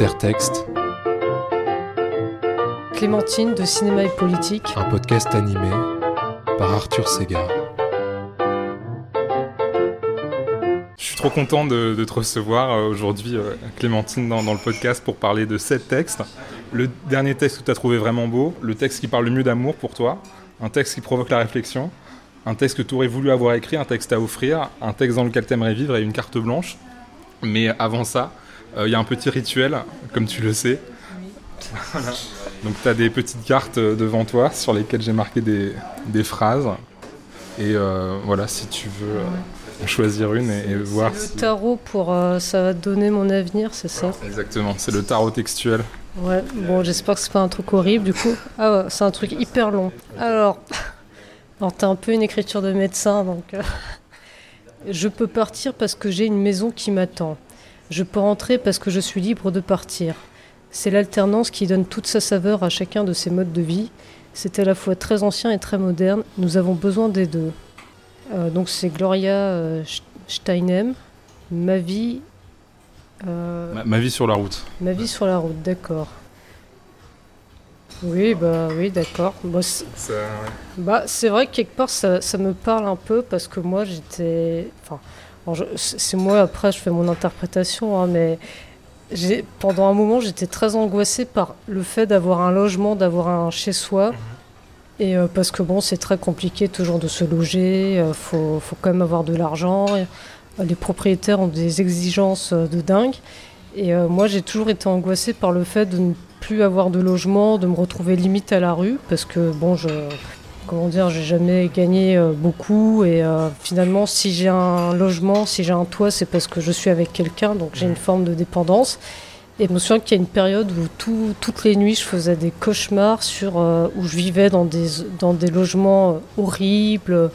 Intertexte, Clémentine de Cinéma et Politique. un podcast animé par Arthur Segar. Je suis trop content de, de te recevoir euh, aujourd'hui, euh, Clémentine, dans, dans le podcast pour parler de sept textes. Le dernier texte que tu as trouvé vraiment beau, le texte qui parle le mieux d'amour pour toi, un texte qui provoque la réflexion, un texte que tu aurais voulu avoir écrit, un texte à offrir, un texte dans lequel tu aimerais vivre et une carte blanche. Mais avant ça, euh, il y a un petit rituel, comme tu le sais. Voilà. Donc tu as des petites cartes euh, devant toi sur lesquelles j'ai marqué des, des phrases. Et euh, voilà, si tu veux euh, en choisir une et, et voir Le si... tarot pour euh, ça va donner mon avenir, c'est ça? Exactement, c'est le tarot textuel. Ouais, bon, j'espère que c'est pas un truc horrible du coup. Ah ouais, c'est un truc hyper long. Alors, alors t'as un peu une écriture de médecin, donc euh, je peux partir parce que j'ai une maison qui m'attend. Je peux rentrer parce que je suis libre de partir. C'est l'alternance qui donne toute sa saveur à chacun de ces modes de vie. C'est à la fois très ancien et très moderne. Nous avons besoin des deux. Euh, donc c'est Gloria euh, Steinem. Ma vie. euh, Ma, ma vie sur la route. Ma vie sur la route, d'accord. Oui, bah oui, d'accord. Bah, c'est- bah, vrai que quelque part ça, ça me parle un peu parce que moi j'étais. Enfin, c'est moi après je fais mon interprétation, hein, mais pendant un moment j'étais très angoissée par le fait d'avoir un logement, d'avoir un chez soi. Et euh, parce que bon, c'est très compliqué toujours de se loger, euh, faut, faut quand même avoir de l'argent. euh, les propriétaires ont des exigences euh, de dingue. Et moi, j'ai toujours été angoissée par le fait de ne plus avoir de logement, de me retrouver limite à la rue, parce que bon, je, comment dire, j'ai jamais gagné euh, beaucoup. Et euh, finalement, si j'ai un logement, si j'ai un toit, c'est parce que je suis avec quelqu'un, donc j'ai une forme de dépendance. Et je me souviens qu'il y a une période où tout- toutes les nuits, je faisais des cauchemars sur euh, où je vivais dans des, dans des logements horribles,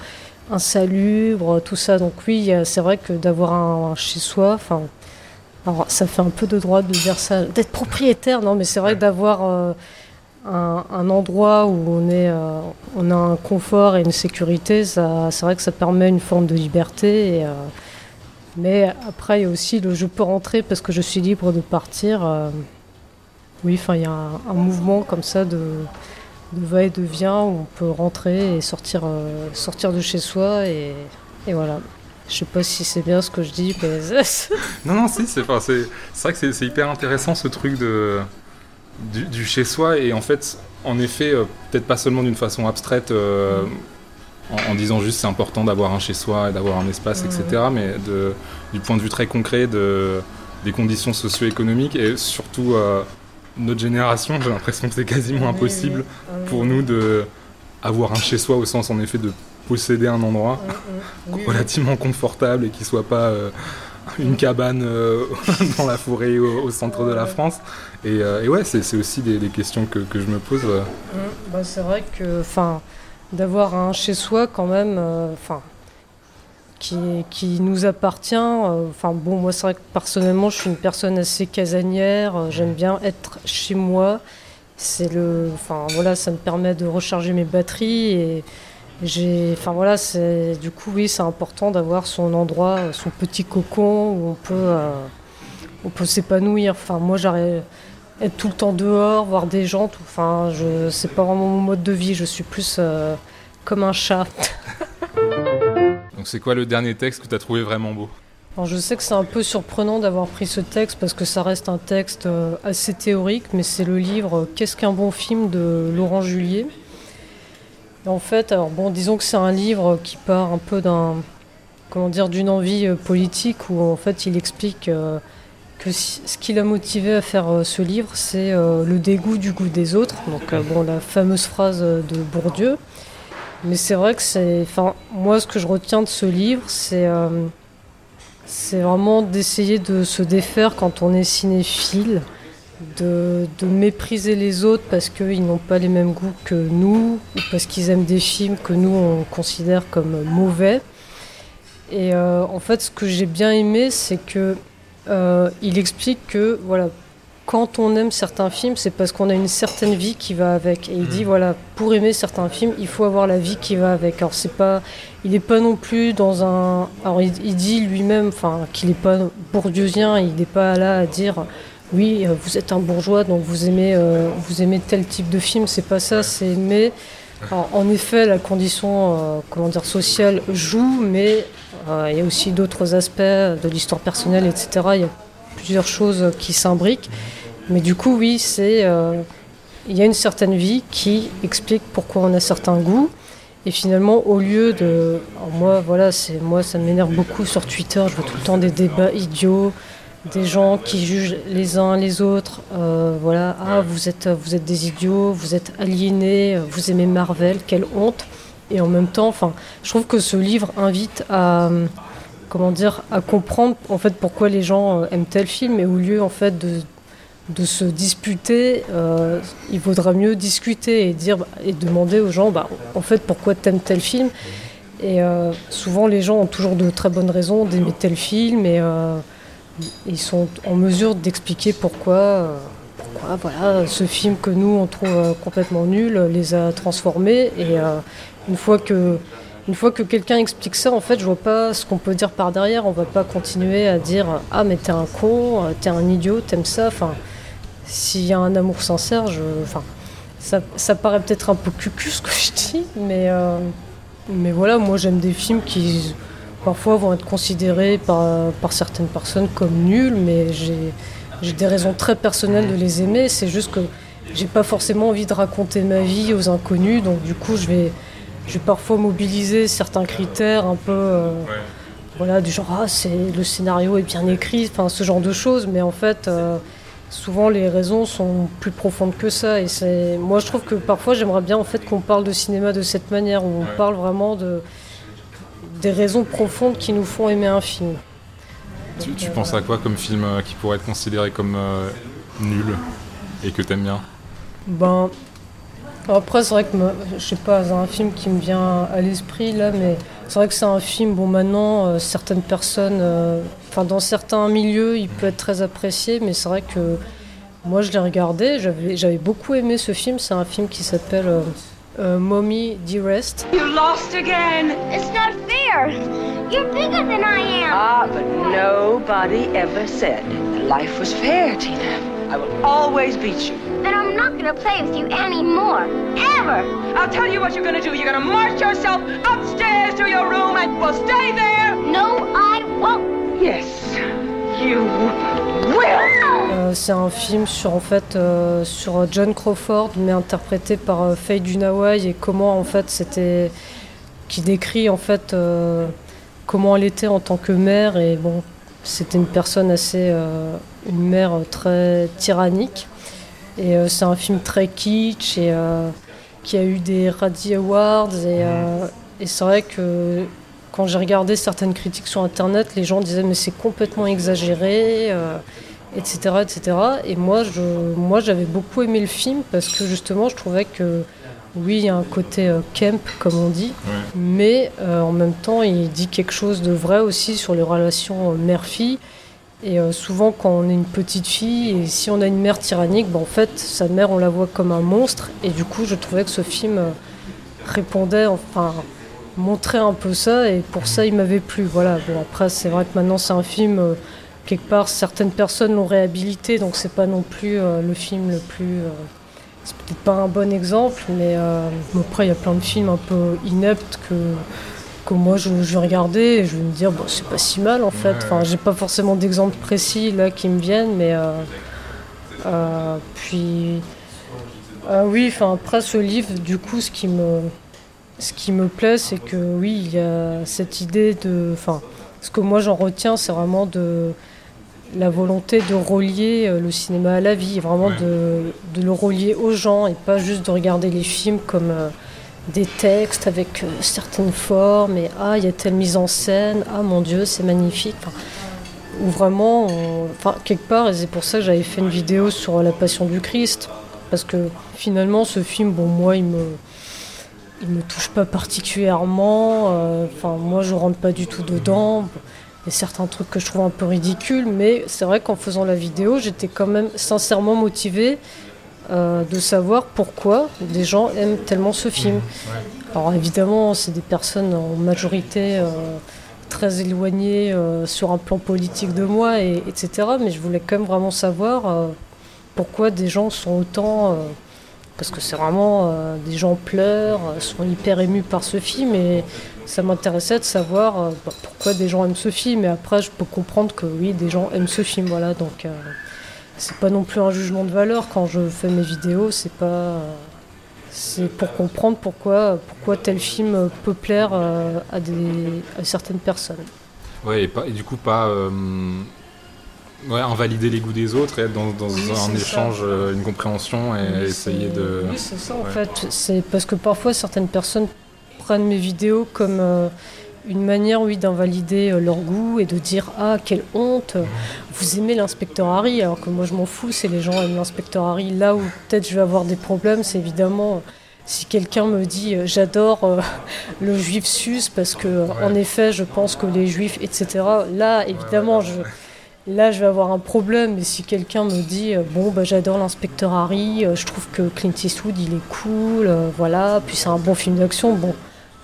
insalubres, tout ça. Donc oui, c'est vrai que d'avoir un, un chez soi, enfin, alors ça fait un peu de droit de dire ça, d'être propriétaire, non, mais c'est vrai que d'avoir euh, un, endroit où on est, euh, on a un confort et une sécurité, c'est vrai que ça permet une forme de liberté. Euh, mais après, il y a aussi le je peux rentrer parce que je suis libre de partir. euh, oui, il y a un, mouvement comme ça de, de va et de vient où on peut rentrer et sortir, sortir de chez soi. Et, et voilà. Je sais pas si c'est bien ce que je dis, mais Non, non, si, c'est enfin, c'est- vrai que c'est hyper intéressant ce truc de, du, du chez soi. Et en fait, en effet, euh, peut-être pas seulement d'une façon abstraite, euh, en, en disant juste c'est important d'avoir un chez soi et d'avoir un espace, etc. Mais de, du point de vue très concret de, des conditions socio-économiques et surtout euh, notre génération, j'ai l'impression que c'est quasiment impossible pour nous de avoir un chez soi au sens en effet de posséder un endroit relativement confortable et qui soit pas euh, une cabane euh, dans la forêt au, au centre de la France. Et, euh, et ouais, c'est aussi des, des questions que, que je me pose. euh. Mm, bah, c'est vrai que, d'avoir un chez soi quand même, euh, enfin, qui, qui nous appartient. Enfin bon, moi c'est vrai que personnellement, je suis une personne assez casanière. J'aime bien être chez moi. C'est le, enfin voilà, ça me permet de recharger mes batteries et j'ai, enfin voilà, c'est du coup oui, c'est important d'avoir son endroit, son petit cocon où on peut, euh, on peut s'épanouir. Enfin moi j'arrive être tout le temps dehors, voir des gens, tout, enfin, je, c'est pas vraiment mon mode de vie, je suis plus euh, comme un chat. Donc c'est quoi le dernier texte que tu as trouvé vraiment beau? Alors, je sais que c'est un peu surprenant d'avoir pris ce texte parce que ça reste un texte euh, assez théorique, mais c'est le livre euh, Qu'est-ce qu'un bon film de Laurent Julier. En fait, alors bon, disons que c'est un livre qui part un peu d'un, comment dire, d'une envie politique où en fait il explique euh, ce qui l'a motivé à faire euh, ce livre, c'est euh, le dégoût du goût des autres. Donc euh, bon, la fameuse phrase de Bourdieu. Mais c'est vrai que c'est, enfin, moi ce que je retiens de ce livre, c'est c'est vraiment d'essayer de se défaire quand on est cinéphile, de, mépriser les autres parce qu'ils n'ont pas les mêmes goûts que nous, ou parce qu'ils aiment des films que nous on considère comme mauvais. Et en fait, ce que j'ai bien aimé, c'est que euh, il explique que voilà, quand on aime certains films, c'est parce qu'on a une certaine vie qui va avec. Et il dit voilà, pour aimer certains films, il faut avoir la vie qui va avec. Alors c'est pas, il n'est pas non plus dans un. Alors il, il dit lui-même, enfin, qu'il n'est pas bourdieusien, il n'est pas là à dire oui, vous êtes un bourgeois, donc vous aimez, vous aimez tel type de film. C'est pas ça, c'est aimer. En effet, la condition comment dire, sociale joue, mais il y a aussi d'autres aspects de l'histoire personnelle, etc. Il y a plusieurs choses qui s'imbriquent. Mais du coup, oui, c'est il y a une certaine vie qui explique pourquoi on a certains goûts. Et finalement, au lieu de. moi, voilà, c'est moi, ça m'énerve beaucoup sur Twitter. Je vois tout le temps des débats idiots, des gens qui jugent les uns les autres. Euh, voilà, ah, vous êtes, vous êtes des idiots, vous êtes aliénés, vous aimez Marvel, quelle honte. Et en même temps, enfin, je trouve que ce livre invite à, comment dire, à comprendre en fait pourquoi les gens aiment tel film, et au lieu en fait de de se disputer, euh, il vaudra mieux discuter et dire et demander aux gens, bah, en fait, pourquoi t'aimes tel film Et euh, souvent, les gens ont toujours de très bonnes raisons d'aimer tel film et euh, ils sont en mesure d'expliquer pourquoi, pourquoi, voilà, ce film que nous on trouve complètement nul les a transformés. Et une fois que une fois que quelqu'un explique ça, en fait, je vois pas ce qu'on peut dire par derrière. On va pas continuer à dire ah mais t'es un con, t'es un idiot, t'aimes ça. Enfin, s'il y a un amour sincère, enfin, ça, ça paraît peut-être un peu cucu ce que je dis, mais, euh, mais voilà, moi j'aime des films qui parfois vont être considérés par, par certaines personnes comme nuls, mais j'ai des raisons très personnelles de les aimer. C'est juste que j'ai pas forcément envie de raconter ma vie aux inconnus, donc du coup je vais, je vais parfois mobiliser certains critères un peu. Euh, voilà, du genre, ah, le scénario est bien écrit, enfin, ce genre de choses, mais en fait, euh, souvent les raisons sont plus profondes que ça. Et c'est, moi, je trouve que parfois, j'aimerais bien en fait qu'on parle de cinéma de cette manière, où on parle vraiment de des raisons profondes qui nous font aimer un film. Tu, penses à quoi comme film euh, qui pourrait être considéré comme euh, nul et que t'aimes bien? Ben, après, c'est vrai que je sais pas, c'est un film qui me vient à l'esprit là, mais c'est vrai que c'est un film. Bon, maintenant, euh, certaines personnes Enfin, dans certains milieux, il peut être très apprécié, mais c'est vrai que moi, je l'ai regardé. J'avais beaucoup aimé ce film. C'est un film qui s'appelle euh, Mommy Dearest. You lost again. It's not fair. You're bigger than I am. Ah, but nobody ever said life was fair, Tina. I will always beat you. Then I'm not gonna play with you anymore. Ever. I'll tell you what you're gonna do. You're gonna march yourself upstairs to your room and we'll stay there. No, I won't. Yes, you will. Euh, c'est un film sur en fait euh, sur John Crawford, mais interprété par euh, Faye Dunaway et comment en fait c'était qui décrit en fait comment elle était en tant que mère et bon c'était une personne assez une mère très tyrannique. Et c'est un film très kitsch et qui a eu des Radie Awards et c'est vrai que quand j'ai regardé certaines critiques sur Internet, les gens disaient mais c'est complètement exagéré, etc., euh, etc. Et moi, je, moi, j'avais beaucoup aimé le film parce que justement, je trouvais que oui, il y a un côté euh, camp, comme on dit, mais euh, en même temps, il dit quelque chose de vrai aussi sur les relations mère-fille. Et souvent, quand on est une petite fille, et si on a une mère tyrannique, ben, en fait, sa mère, on la voit comme un monstre. Et du coup, je trouvais que ce film répondait, enfin, montrer un peu ça et pour ça il m'avait plu. Voilà. Bon, après, c'est vrai que maintenant c'est un film, euh, quelque part certaines personnes l'ont réhabilité, donc c'est pas non plus euh, le film le plus. Euh, c'est peut-être pas un bon exemple, mais après il y a plein de films un peu ineptes que, que moi je, vais regarder et je vais me dire, bon, c'est pas si mal en fait. Enfin, j'ai pas forcément d'exemples précis là qui me viennent, mais. puis. oui, enfin après ce livre, du coup, ce qui me ce qui me plaît, c'est que oui, il y a cette idée de. Enfin, ce que moi j'en retiens, c'est vraiment de la volonté de relier euh, le cinéma à la vie, vraiment de, de, le relier aux gens et pas juste de regarder les films comme euh, des textes avec euh, certaines formes et ah, il y a telle mise en scène, ah mon Dieu, c'est magnifique. ou vraiment, enfin, quelque part, et c'est pour ça que j'avais fait une vidéo sur la Passion du Christ, parce que finalement, ce film, bon, moi, il me il me touche pas particulièrement. Euh, moi, je rentre pas du tout dedans. A certains trucs que je trouve un peu ridicules, mais c'est vrai qu'en faisant la vidéo, j'étais quand même sincèrement motivée euh, de savoir pourquoi des gens aiment tellement ce film. Alors évidemment, c'est des personnes en majorité euh, très éloigné sur un plan politique de moi, et, etc. Mais je voulais quand même vraiment savoir pourquoi des gens sont autant parce que c'est vraiment des gens pleurent, sont hyper émus par ce film et ça m'intéressait de savoir bah, pourquoi des gens aiment ce film et après je peux comprendre que oui des gens aiment ce film voilà donc c'est pas non plus un jugement de valeur quand je fais mes vidéos, c'est pas. C'est pour comprendre pourquoi, pourquoi tel film peut plaire euh, à, des, à certaines personnes. Ouais, et, pas, et du coup, pas euh, ouais, invalider les goûts des autres et être dans, dans un échange, euh, une compréhension et essayer de. Oui, c'est ça en fait. C'est parce que parfois certaines personnes prennent mes vidéos comme une manière, oui, d'invalider euh, leur goût et de dire ah quelle honte, vous aimez l'inspecteur Harry, alors que moi je m'en fous, c'est les gens aiment l'inspecteur Harry. Là où peut-être je vais avoir des problèmes, c'est évidemment si quelqu'un me dit euh, j'adore euh, le juif sus parce que en effet je pense que les juifs etc. Là évidemment je Là, je vais avoir un problème, mais si quelqu'un me dit bon, bah, j'adore l'inspecteur Harry, je trouve que Clint Eastwood il est cool, voilà, puis c'est un bon film d'action, bon,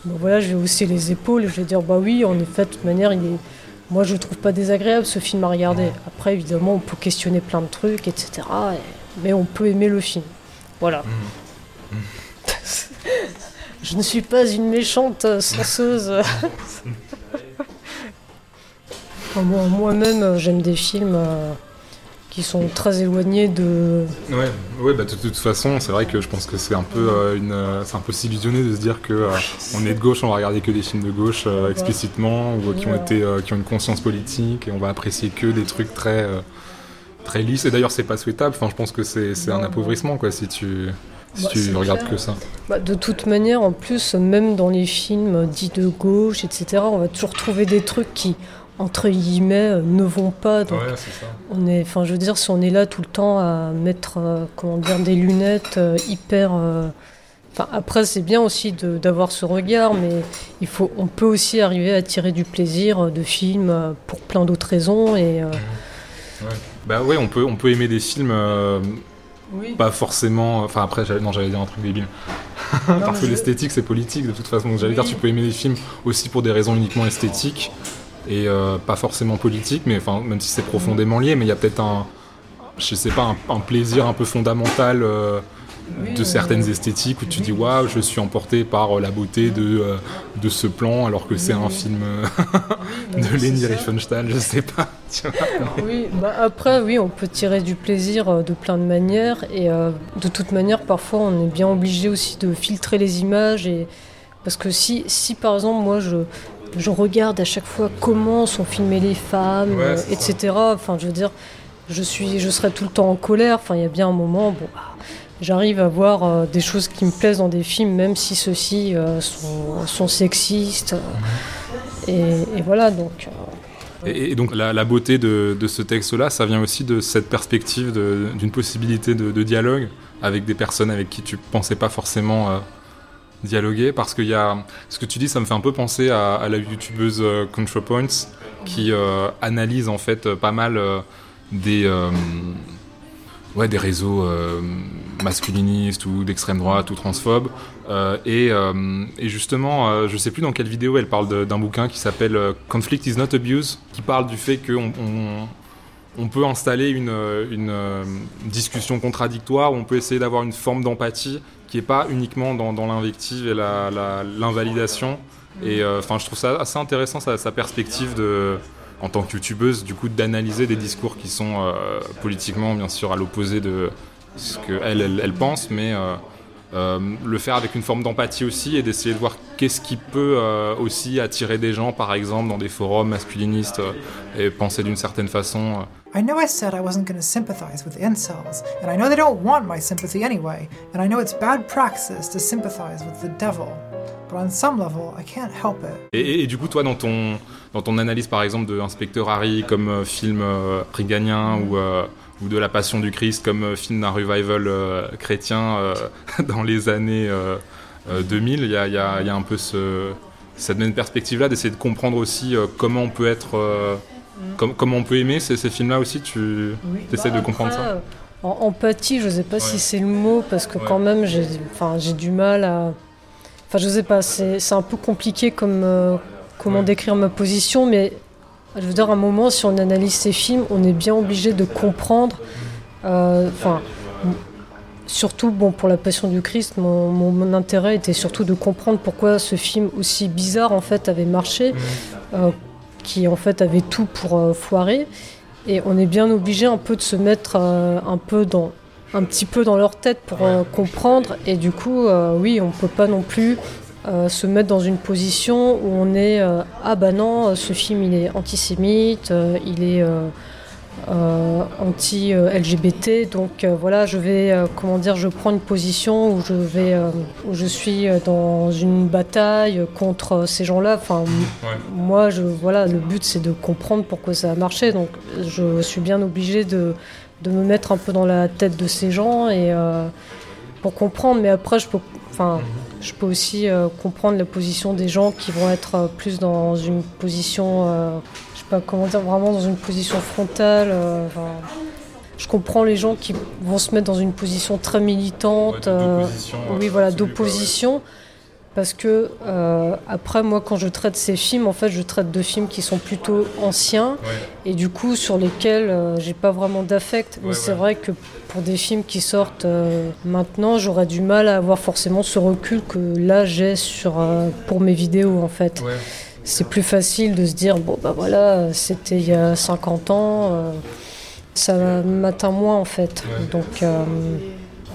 voilà, je vais hausser les épaules et je vais dire bah oui, en effet, de toute manière, il est... moi je trouve pas désagréable ce film à regarder. Après, évidemment, on peut questionner plein de trucs, etc. Mais on peut aimer le film. Voilà. Mmh. Mmh. je ne suis pas une méchante senseuse. Moi-même, j'aime des films. Euh, qui sont très éloignés de. Ouais, ouais bah, de, toute façon, c'est vrai que je pense que c'est un peu euh, une, euh, c'est un peu s'illusionner de se dire que euh, on est de gauche, on va regarder que des films de gauche explicitement ou qui ont été, qui ont une conscience politique et on va apprécier que des trucs très, très lisses. Et d'ailleurs, c'est pas souhaitable. Enfin, je pense que c'est, c'est un appauvrissement quoi si tu. Si bah, tu regardes que ça. Bah, de toute manière, en plus, même dans les films dits de gauche, etc., on va toujours trouver des trucs qui, entre guillemets, euh, ne vont pas. Donc On est, enfin, je veux dire, si on est là tout le temps à mettre, euh, comment dire, des lunettes euh, hyper. Enfin, après, c'est bien aussi d'avoir ce regard, mais il faut, on peut aussi arriver à tirer du plaisir de films pour plein d'autres raisons. Et, Bah ouais, on peut, on peut aimer des films. Pas forcément. Enfin, après, non, j'allais dire un truc débile. Parce que l'esthétique, c'est politique de toute façon. J'allais dire, tu peux aimer des films aussi pour des raisons uniquement esthétiques et euh, pas forcément politique, mais enfin, même si c'est profondément lié, mais il y a peut-être un, je sais pas, un, plaisir un peu fondamental euh, de certaines esthétiques où tu dis waouh, je suis emporté par euh, la beauté de, de ce plan, alors que c'est un film de Leni Riefenstahl, je sais pas. oui, bah après, oui, on peut tirer du plaisir de plein de manières, et de toute manière, parfois, on est bien obligé aussi de filtrer les images et parce que si, si par exemple moi je, je regarde à chaque fois comment sont filmées les femmes, euh, etc. Enfin, je veux dire, je suis, je serais tout le temps en colère. Enfin, il y a bien un moment, bon, bah, j'arrive à voir euh, des choses qui me plaisent dans des films, même si ceux-ci euh, sont, sexistes. Et, voilà, donc. Et, donc la, beauté de, ce texte-là, ça vient aussi de cette perspective d'une possibilité de, de, dialogue avec des personnes avec qui tu pensais pas forcément dialoguer parce qu'il y a ce que tu dis ça me fait un peu penser à, la youtubeuse euh, ContraPoints qui euh, analyse en fait euh, pas mal des ouais des réseaux masculinistes ou d'extrême droite ou transphobes et, et, justement je sais plus dans quelle vidéo elle parle d'un bouquin qui s'appelle Conflict is not abuse qui parle du fait qu'on on, on peut installer une, une, discussion contradictoire, on peut essayer d'avoir une forme d'empathie qui n'est pas uniquement dans, l'invective et l'invalidation. Et euh, enfin, je trouve ça assez intéressant sa, perspective de, en tant que youtubeuse, du coup, d'analyser des discours qui sont euh, politiquement, bien sûr, à l'opposé de ce qu'elle elle, elle, pense, mais euh, le faire avec une forme d'empathie aussi et d'essayer de voir qu'est-ce qui peut aussi attirer des gens, par exemple, dans des forums masculinistes et penser d'une certaine façon. I know I said I wasn't going to sympathize with incels, and I know they don't want my sympathy anyway, and I know it's bad praxis to sympathize with the devil. But on some level, I can't help it. Et, et, du coup, toi, dans ton, dans ton analyse, par exemple, de Inspecteur Harry comme euh, film euh, ou, euh, ou de La Passion du Christ comme euh, film d'un revival euh, chrétien euh, dans les années 2000, il y a, y, a, y a, un peu ce, cette même perspective-là d'essayer de comprendre aussi comment on peut être comment on peut aimer ces, films-là aussi Tu essaies de bah, comprendre ça en empathie, je ne sais pas si c'est le mot, parce que quand même, j'ai du mal à. Enfin, je sais pas, c'est un peu compliqué comme, euh, comment Ouais. décrire ma position, mais je veux dire, à un moment, si on analyse ces films, on est bien obligé de comprendre. euh, Enfin, surtout, bon, pour la Passion du Christ, mon, mon- mon intérêt était surtout de comprendre pourquoi ce film aussi bizarre en fait avait marché, euh, qui en fait avait tout pour euh, foirer. Et on est bien obligé un peu de se mettre euh, un peu dans un petit peu dans leur tête pour euh, comprendre. Et du coup, oui, on peut pas non plus euh, se mettre dans une position où on est euh, ah bah non, ce film il est antisémite, euh, il est anti-LGBT, donc euh, voilà, je vais euh, comment dire, je prends une position où je vais euh, où je suis euh, dans une bataille contre euh, ces gens-là. Enfin, moi, je voilà, le but c'est de comprendre pourquoi ça a marché, donc je suis bien obligé de de me mettre un peu dans la tête de ces gens et euh, pour comprendre. Mais après, je peux, enfin, je peux aussi euh, comprendre la position des gens qui vont être euh, plus dans une position, euh, pas comment dire, vraiment dans une position frontale. euh, enfin, je comprends les gens qui vont se mettre dans une position très militante. euh, oui, voilà, d'opposition. Parce que euh, après, moi, quand je traite ces films, en fait, je traite de films qui sont plutôt anciens et du coup sur lesquels euh, j'ai pas vraiment d'affect. Mais Ouais, c'est ouais. vrai que pour des films qui sortent euh, maintenant, j'aurais du mal à avoir forcément ce recul que là j'ai sur pour mes vidéos en fait. C'est plus facile de se dire bon bah voilà, c'était il y a 50 ans, euh, ça m'atteint moins en fait. Donc euh,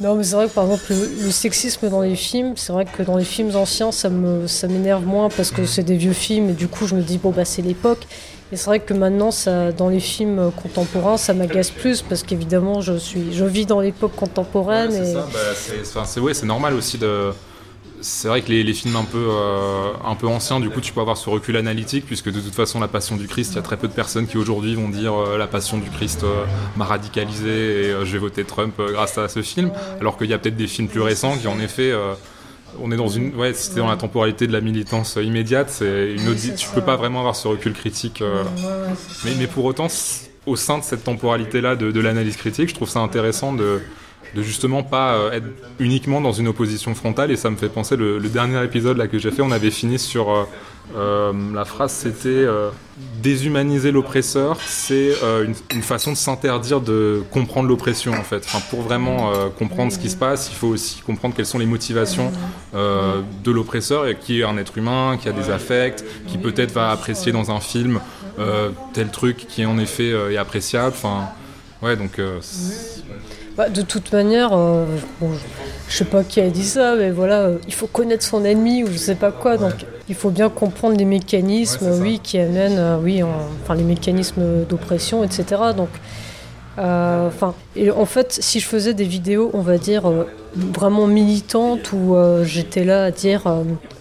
non, mais c'est vrai que par exemple, le, le sexisme dans les films, c'est vrai que dans les films anciens, ça me ça m'énerve moins parce que c'est des vieux films et du coup, je me dis, bon, bah, c'est l'époque. Et c'est vrai que maintenant, ça, dans les films contemporains, ça m'agace plus parce qu'évidemment, je, suis, je vis dans l'époque contemporaine. Ouais, c'est et... ça, bah, c'est- c'est ouais, c'est normal aussi de. C'est vrai que les, films un peu, euh, un peu anciens, du coup, tu peux avoir ce recul analytique, puisque de toute façon, La Passion du Christ, il y a très peu de personnes qui aujourd'hui vont dire euh, La Passion du Christ euh, m'a radicalisé et je vais voter Trump grâce à ce film. Alors qu'il y a peut-être des films plus récents qui, en effet, on est dans une. Ouais, t'es dans la temporalité de la militance immédiate, c'est une tu peux pas vraiment avoir ce recul critique. mais, mais pour autant, au sein de cette temporalité-là de, de l'analyse critique, je trouve ça intéressant de, de justement pas euh, être uniquement dans une opposition frontale. Et ça me fait penser, le, le dernier épisode là, que j'ai fait, on avait fini sur. euh, euh, la phrase c'était déshumaniser l'oppresseur, c'est une, une façon de s'interdire de comprendre l'oppression en fait. Enfin, pour vraiment comprendre ce qui se passe, il faut aussi comprendre quelles sont les motivations de l'oppresseur, qui est un être humain, qui a des affects, qui peut-être va apprécier dans un film tel truc qui en effet est appréciable. Enfin, ouais, donc Bah, de toute manière, euh, bon, je- sais pas qui a dit ça, mais voilà, euh, il faut connaître son ennemi ou je sais pas quoi. Donc, il faut bien comprendre les mécanismes, Ouais, oui, qui amènent, euh, oui, en- enfin les mécanismes d'oppression, etc. Donc, euh, enfin, et en fait, si je faisais des vidéos, on va dire vraiment militantes où j'étais là à dire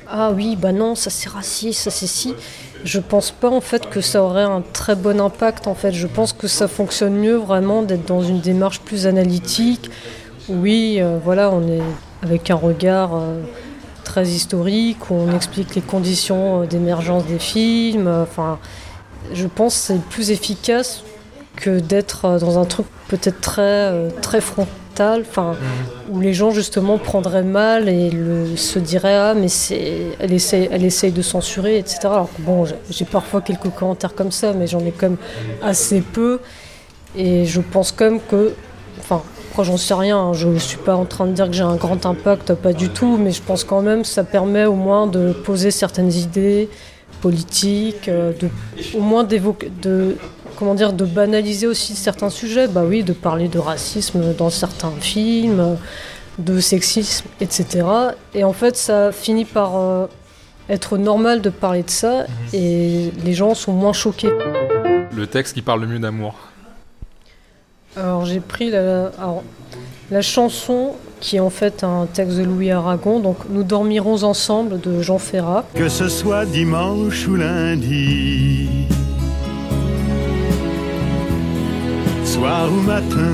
ah oui, bah non, ça c'est raciste, ça c'est si. Je pense pas en fait que ça aurait un très bon impact. En fait, je pense que ça fonctionne mieux vraiment d'être dans une démarche plus analytique. Oui, euh, voilà, on est avec un regard euh, très historique où on explique les conditions euh, d'émergence des films. Enfin, je pense c'est plus efficace que d'être dans un truc peut-être très très où les gens justement prendraient mal et se diraient ah mais elle essaye elle essaye de censurer etc alors bon j'ai- parfois quelques commentaires comme ça mais j'en ai quand même assez peu. Et je pense quand même que enfin après j'en sais rien hein, je suis pas en train de dire que j'ai un grand impact pas du tout mais je pense quand même que ça permet au moins de poser certaines idées politiques euh, de au moins d'évoquer de comment dire, de banaliser aussi certains sujets. Bah oui, de parler de racisme dans certains films, de sexisme, etc. Et en fait, ça finit par euh, être normal de parler de ça et les gens sont moins choqués. le texte qui parle le mieux d'amour. Alors j'ai pris la, alors, la chanson qui est en fait un texte de Louis Aragon, donc Nous dormirons ensemble de Jean Ferrat. Que ce soit dimanche ou lundi, soir ou matin,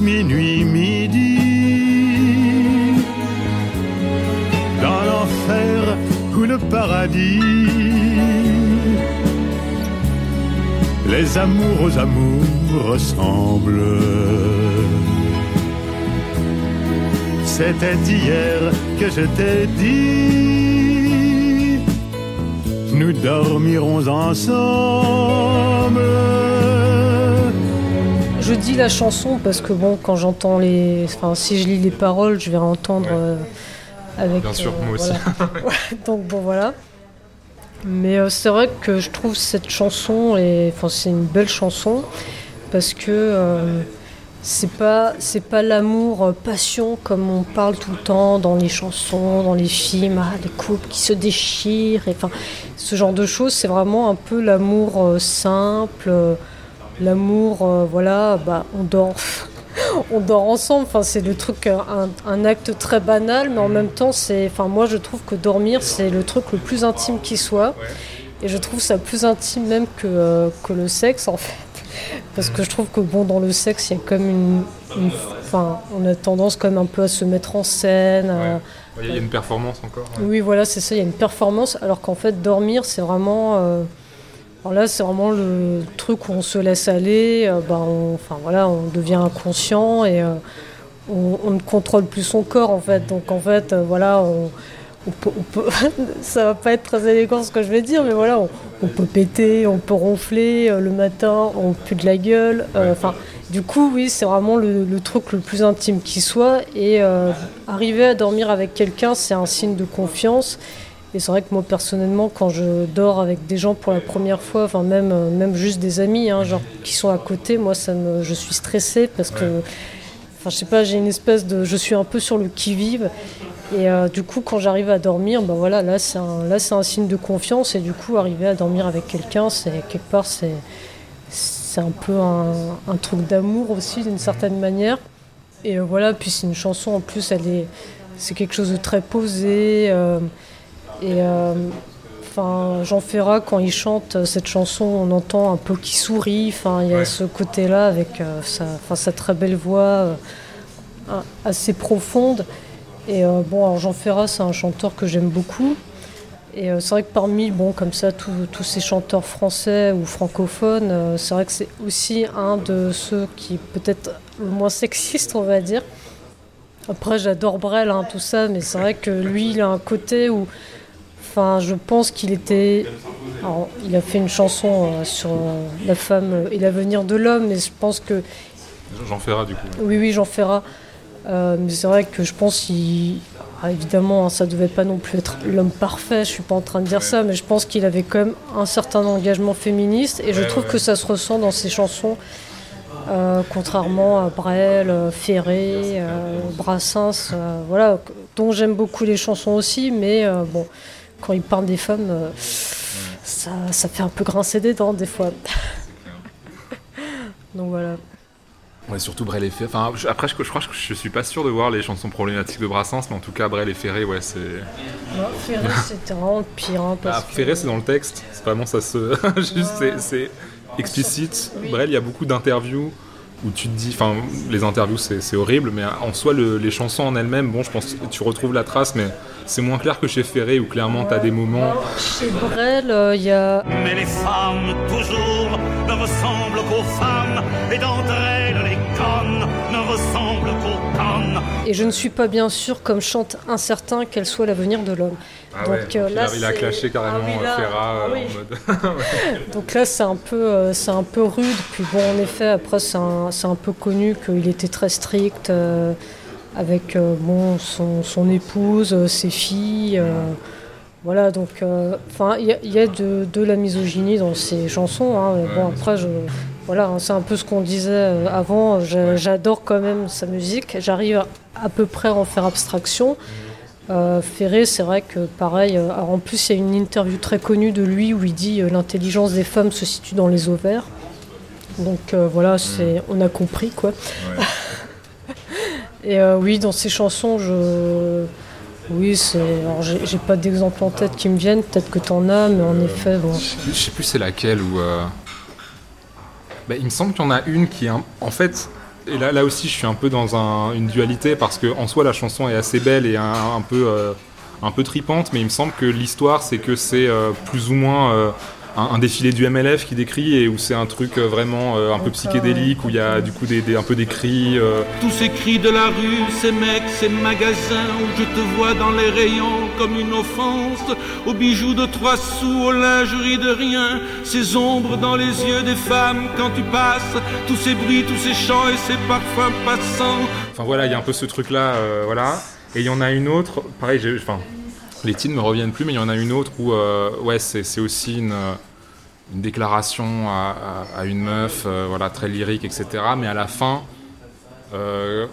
minuit, midi, dans l'enfer ou le paradis, les amours aux amours ressemblent. C'était hier que je t'ai dit nous dormirons ensemble. Je dis la chanson parce que bon, quand j'entends les, enfin, si je lis les paroles, je vais entendre euh, avec. Bien sûr, euh, moi aussi. voilà. Donc bon voilà. Mais euh, c'est vrai que je trouve cette chanson, et, enfin c'est une belle chanson parce que c'est pas c'est pas l'amour passion comme on parle tout le temps dans les chansons, dans les films, ah, les couples qui se déchirent, et, enfin ce genre de choses. C'est vraiment un peu l'amour simple, l'amour euh, voilà, bah on dort. On dort ensemble, enfin, c'est le truc, un, un acte très banal, mais en même temps, c'est, enfin, moi je trouve que dormir, c'est le truc le plus intime qui soit. Et je trouve ça plus intime même que, euh, que le sexe en fait. Parce que je trouve que bon, dans le sexe, il y a comme une. une- Enfin, on a tendance quand même un peu à se mettre en scène. à- Ouais. Il y a une performance encore. ouais. Oui, voilà, c'est ça, il y a une performance. Alors qu'en fait, dormir, c'est vraiment. euh, alors là, c'est vraiment le truc où on se laisse aller. euh, ben, on, enfin, voilà, on devient inconscient et euh, on, on ne contrôle plus son corps en fait. Donc en fait, euh, voilà, on, on peut, on peut- ça va pas être très élégant ce que je vais dire, mais voilà, on, peut péter, on peut ronfler euh, le matin, on pue de la gueule. Enfin, du coup, oui, c'est vraiment le, le truc le plus intime qui soit. Et arriver à dormir avec quelqu'un, c'est un signe de confiance. Et c'est vrai que moi, personnellement, quand je dors avec des gens pour la première fois, enfin même, euh, même juste des amis, hein, genre qui sont à côté, moi, ça me, je suis stressée parce que, enfin, je sais pas, j'ai une espèce de, je suis un peu sur le qui vive. Et euh, du coup, quand j'arrive à dormir, ben voilà, là, c'est un, là, c'est un signe de confiance. Et du coup, arriver à dormir avec quelqu'un, c'est quelque part, c'est, c'est un peu un, un truc d'amour aussi, d'une certaine manière. Et euh, voilà, puis c'est une chanson en plus, elle est, c'est quelque chose de très posé. euh, et euh, enfin, Jean Ferrat, quand il chante cette chanson, on entend un peu qu'il sourit. Enfin, il y a Ouais. ce côté-là avec euh, sa, enfin, sa très belle voix euh, assez profonde. Et euh, bon, alors Jean Ferrat, c'est un chanteur que j'aime beaucoup. Et euh, c'est vrai que parmi, bon, comme ça, tous tous ces chanteurs français ou francophones, euh, c'est vrai que c'est aussi un de ceux qui est peut-être le moins sexiste, on va dire. Après, j'adore Brel, hein, tout ça, mais c'est vrai que lui, il a un côté où, enfin, je pense qu'il était. alors, il a fait une chanson euh, sur euh, la femme et l'avenir de l'homme, mais je pense que Jean Ferrat, du coup. oui, oui, Jean Ferrat. Euh, mais c'est vrai que je pense qu'il. ah, évidemment, hein, ça devait pas non plus être l'homme parfait, je suis pas en train de dire ça, mais je pense qu'il avait quand même un certain engagement féministe et je Ouais, trouve ouais. que ça se ressent dans ses chansons, euh, contrairement à Brel, euh, Ferré, euh, Brassens, euh, voilà, dont j'aime beaucoup les chansons aussi, mais euh, bon, quand il parle des femmes, euh, ça, ça fait un peu grincer des dents des fois. Donc voilà. Ouais, surtout Brel et Ferré. Enfin, je- après, je, je crois que je suis pas sûr de voir les chansons problématiques de Brassens, mais en tout cas, Brel et Ferré, ouais, c'est. Non, Ferré, c'était vraiment le pire. hein, parce Ah, que- Ferré, c'est dans le texte. C'est vraiment ça se. Juste, c'est- c'est explicite. Oui. Brel, il y a beaucoup d'interviews où tu te dis. Enfin, les interviews, c'est horrible, mais en soi, le- les chansons en elles-mêmes, bon, je pense que tu retrouves la trace, mais c'est moins clair que chez Ferré, où clairement, t'as des moments. Chez Brel, euh, il y a. Mais les femmes, toujours, ne ressemblent qu'aux femmes, et d'entre elles, les connes ne ressemblent qu'aux connes. Et je ne suis pas bien sûr, comme chante incertain, qu'elle soit l'avenir de l'homme. Ah Donc, ouais, euh, là, a, il a clashé carrément Ah oui, là, euh, Ferrat euh, ah oui. en mode. Donc là, c'est un peu, c'est un peu rude. Puis bon, en effet, après, c'est un, un peu connu qu'il était très strict euh, avec euh, bon son, son épouse, ses filles. euh, voilà, donc, enfin, il y, a- il y a de, de la misogynie dans ces chansons. hein, bon, après, je, voilà, hein, c'est un peu ce qu'on disait avant. J'adore quand même sa musique. J'arrive à, à peu près à en faire abstraction. Euh, Ferré, c'est vrai que pareil. euh, alors en plus, il y a une interview très connue de lui où il dit euh, l'intelligence des femmes se situe dans les ovaires. Donc euh, voilà, c'est, on a compris quoi. Et oui, dans ses chansons, je, oui, c'est, alors j'ai, j'ai pas d'exemple en tête qui me viennent. Peut-être que t'en as, mais en effet, bon. Je sais plus c'est laquelle euh, bah, il me semble qu'il y en a une qui est. un- En fait, et là, aussi, je suis un peu dans un- une dualité parce que en soi, la chanson est assez belle et un, un peu, euh, un peu tripante, mais il me semble que l'histoire, c'est que c'est euh, plus ou moins euh, un, un défilé du MLF qui décrit et où c'est un truc euh, vraiment euh, un peu psychédélique, où il y a du coup des, des- un peu des cris. euh, Tous ces cris de la rue, ces mecs, ces magasins où je te vois dans les rayons comme une offense, aux bijoux de trois sous, aux lingeries de rien, ces ombres dans les yeux des femmes quand tu passes, tous ces bruits, tous ces chants et ces parfums passants. Enfin voilà, il y a un peu ce truc-là, euh, voilà. Et il y en a une autre, pareil, j'ai- enfin, les titres me reviennent plus, mais il y en a une autre où, euh, ouais, c'est aussi une, une déclaration à, une meuf, euh, voilà, très lyrique, etc. Mais à la fin, euh,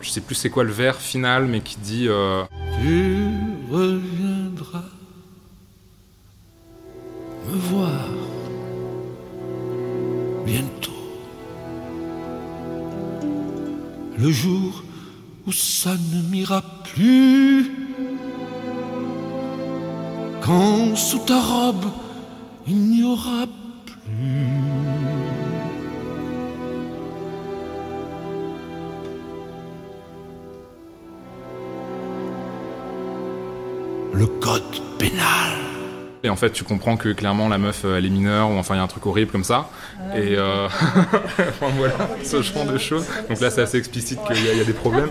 je sais plus c'est quoi le vers final, mais qui dit, euh, Tu reviendras me voir bientôt. Le jour où ça ne m'ira plus. Quand sous ta robe il n'y aura le code. Et en fait, tu comprends que clairement la meuf, euh, elle est mineure, ou enfin, il y a un truc horrible comme ça. Et euh, enfin, voilà, ce genre de choses. Donc là, c'est assez explicite qu'il y, a- il y a des problèmes.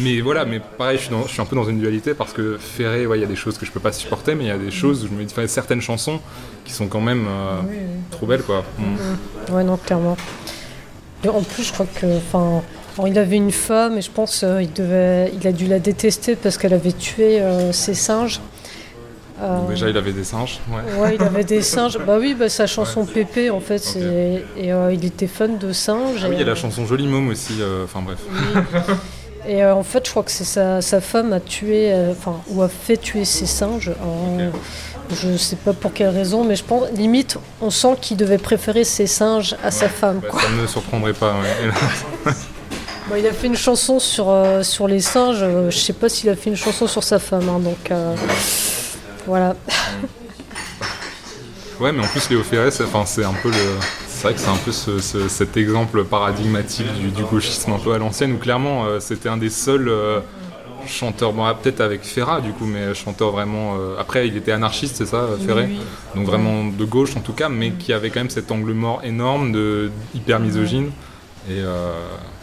Mais voilà, mais pareil, je suis, dans- je suis un peu dans une dualité parce que Ferré, ouais, il y a des choses que je peux pas supporter, mais il y a des choses où je me dis, enfin, certaines chansons qui sont quand même euh, trop belles, quoi. Mm. Ouais, non, clairement. Et en plus, je crois que. Enfin, il avait une femme et je pense euh, il devait, il a dû la détester parce qu'elle avait tué euh, ses singes. Euh, déjà, il avait des singes. Ouais. Ouais, il avait des singes. Bah oui, bah, sa chanson Pépé, en fait, c'est- et euh, il était fan de singes. Ah oui, il y a la chanson Jolie Môme aussi. euh, Enfin bref. oui. Et euh, en fait, je crois que c'est sa, sa femme a tué, euh, enfin, ou a fait tuer ses singes. Alors, Je sais pas pour quelle raison, mais je pense, limite, on sent qu'il devait préférer ses singes à sa femme. Bah, Quoi. ça ne me surprendrait pas. Bah, il a fait une chanson sur, euh, sur les singes. euh, je sais pas s'il a fait une chanson sur sa femme. hein, donc euh, voilà. Ouais, mais en plus, Léo Ferré, c'est un peu le. C'est vrai que c'est un peu ce- ce- cet exemple paradigmatique du, du gauchisme un peu à l'ancienne, où clairement, euh, c'était un des seuls euh, chanteurs, bon, ah, peut-être avec Ferrat du coup, mais chanteur vraiment. euh, après, il était anarchiste, c'est ça, euh, Ferré Oui, oui. Donc vraiment de gauche en tout cas, mais qui avait quand même cet angle mort énorme de hyper misogyne. Et euh,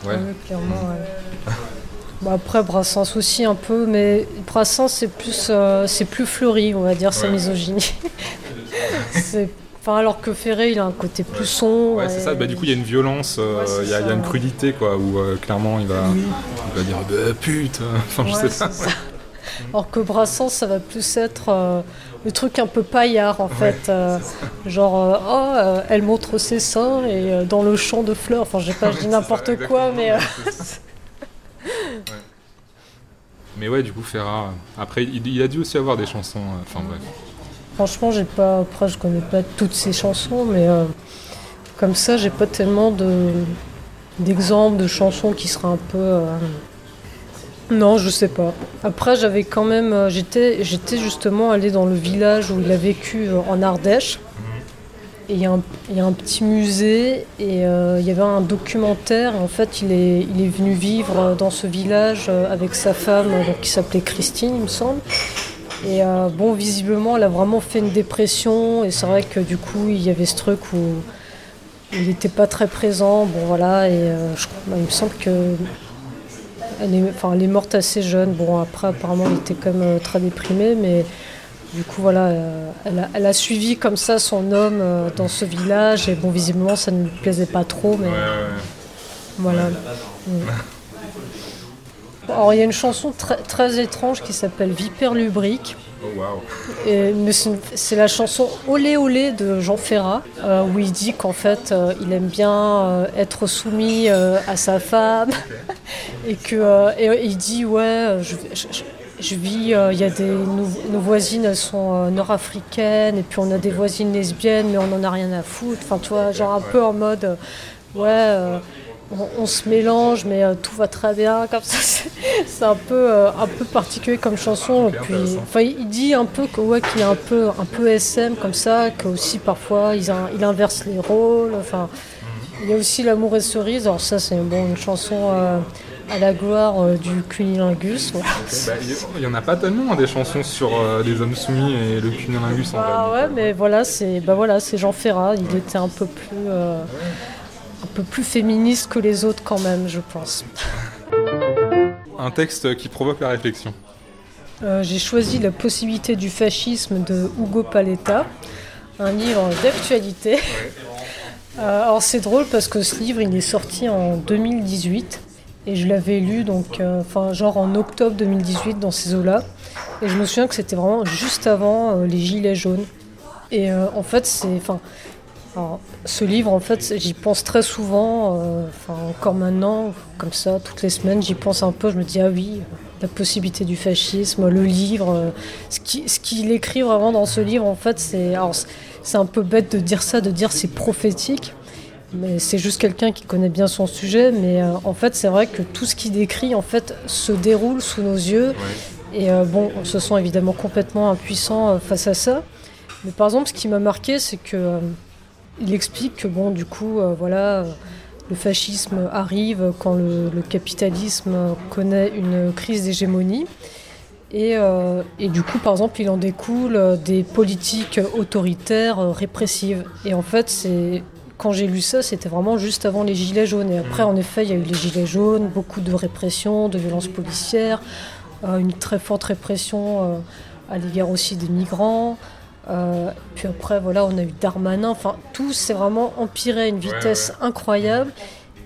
ouais. Oui, clairement. ouais. Bah, après, Brassens aussi un peu, mais Brassens, c'est plus, euh, c'est plus fleuri, on va dire, sa Ouais. misogynie. C'est- Enfin, alors que Ferré, il a un côté plus sombre. Ouais, c'est ça. Bah, du coup, il y a une violence, euh, Ouais, il y, a- y une crudité, quoi, où euh, clairement il va, Oui. il va dire bah, pute. Enfin, je Ouais, sais pas. c'est ça. Alors que Brassens, ça va plus être euh, le truc un peu paillard en fait. genre, oh, elle montre ses seins et dans le champ de fleurs. Enfin, je sais pas, je dis n'importe quoi, mais. Mais ouais, du coup, Ferrat. euh, Après, il, il a dû aussi avoir des chansons. euh, Enfin, bref. Franchement, j'ai pas. Après, je connais pas toutes ces chansons, mais euh, comme ça, j'ai pas tellement de d'exemples de chansons qui seraient un peu. euh, Non, je sais pas. Après, j'avais quand même. J'étais, j'étais justement allée dans le village où il a vécu en Ardèche. Et il y, a un- il y a un petit musée et euh, il y avait un documentaire. En fait, il est, il est venu vivre euh, dans ce village euh, avec sa femme, qui s'appelait Christine, il me semble. Et bon, visiblement, elle a vraiment fait une dépression. Et c'est vrai que du coup, il y avait ce truc où il n'était pas très présent. Bon, voilà. Et je bah, il me semble que. Elle est, enfin, elle est morte assez jeune. Bon, après, apparemment, elle était quand même très déprimée. Mais du coup, voilà, euh, elle, a, elle a suivi comme ça son homme euh, dans ce village. Et bon, visiblement, ça ne lui plaisait pas trop. Mais Ouais, ouais, ouais. voilà. Mm. Alors, il y a une chanson très, très étrange qui s'appelle Vipère lubrique. Oh, waouh. Et- mais c'est la chanson Olé Olé de Jean Ferrat, euh, où il dit qu'en fait, euh, il aime bien euh, être soumis euh, à sa femme. et que euh, et il dit Ouais, je, je- je- je vis, euh, y a des. Nos, nos voisines, elles sont euh, nord-africaines, et puis on a des voisines lesbiennes, mais on n'en a rien à foutre. Enfin, tu vois, genre un peu en mode Ouais. euh, on, se mélange, mais euh, tout va très bien. Comme ça, c'est un peu, un peu particulier comme chanson. Et puis, enfin, il dit un peu que, ouais, qu'il est un peu, un peu SM comme ça, que aussi parfois il, il inverse les rôles. Enfin, il y a aussi l'amour et cerise. Alors ça, c'est bon, une chanson à la gloire euh, du cunilingus. voilà. Bah, Il y en a pas tellement hein, des chansons sur euh, des hommes soumis et le cunilingus en Ah ouais, mais voilà, c'est bah voilà, c'est Jean Ferrat. Il était un peu plus, euh, un peu plus féministe que les autres quand même, je pense. Un texte qui provoque la réflexion. Euh, J'ai choisi La possibilité du fascisme de Hugo Paletta, un livre d'actualité. Euh, alors c'est drôle parce que ce livre il est sorti en 2018 et je l'avais lu donc euh, genre en octobre 2018 dans ces eaux-là. Et je me souviens que c'était vraiment juste avant euh, les gilets jaunes. Et euh, en fait c'est ce livre en fait j'y pense très souvent encore maintenant comme ça toutes les semaines j'y pense un peu. Je me dis ah oui la possibilité du fascisme le livre ce qui ce qu'il écrit vraiment dans ce livre en fait c'est- c'est un peu bête de dire ça, de dire c'est prophétique, mais c'est juste quelqu'un qui connaît bien son sujet. Mais euh, en fait, c'est vrai que tout ce qu'il décrit en fait se déroule sous nos yeux. Et euh, bon, on se sent évidemment complètement impuissant euh, face à ça. Mais par exemple, ce qui m'a marqué, c'est que il explique que bon, du coup, voilà. le fascisme arrive quand le, le capitalisme connaît une crise d'hégémonie. Et, euh, et du coup, par exemple, il en découle des politiques autoritaires, répressives. Et en fait, c'est quand j'ai lu ça, c'était vraiment juste avant les Gilets jaunes. Et après, en effet, il y a eu les Gilets jaunes, beaucoup de répression, de violences policières, euh, une très forte répression euh, à l'égard aussi des migrants. Euh, puis après, voilà, on a eu Darmanin. Enfin, tout s'est vraiment empiré à une vitesse incroyable.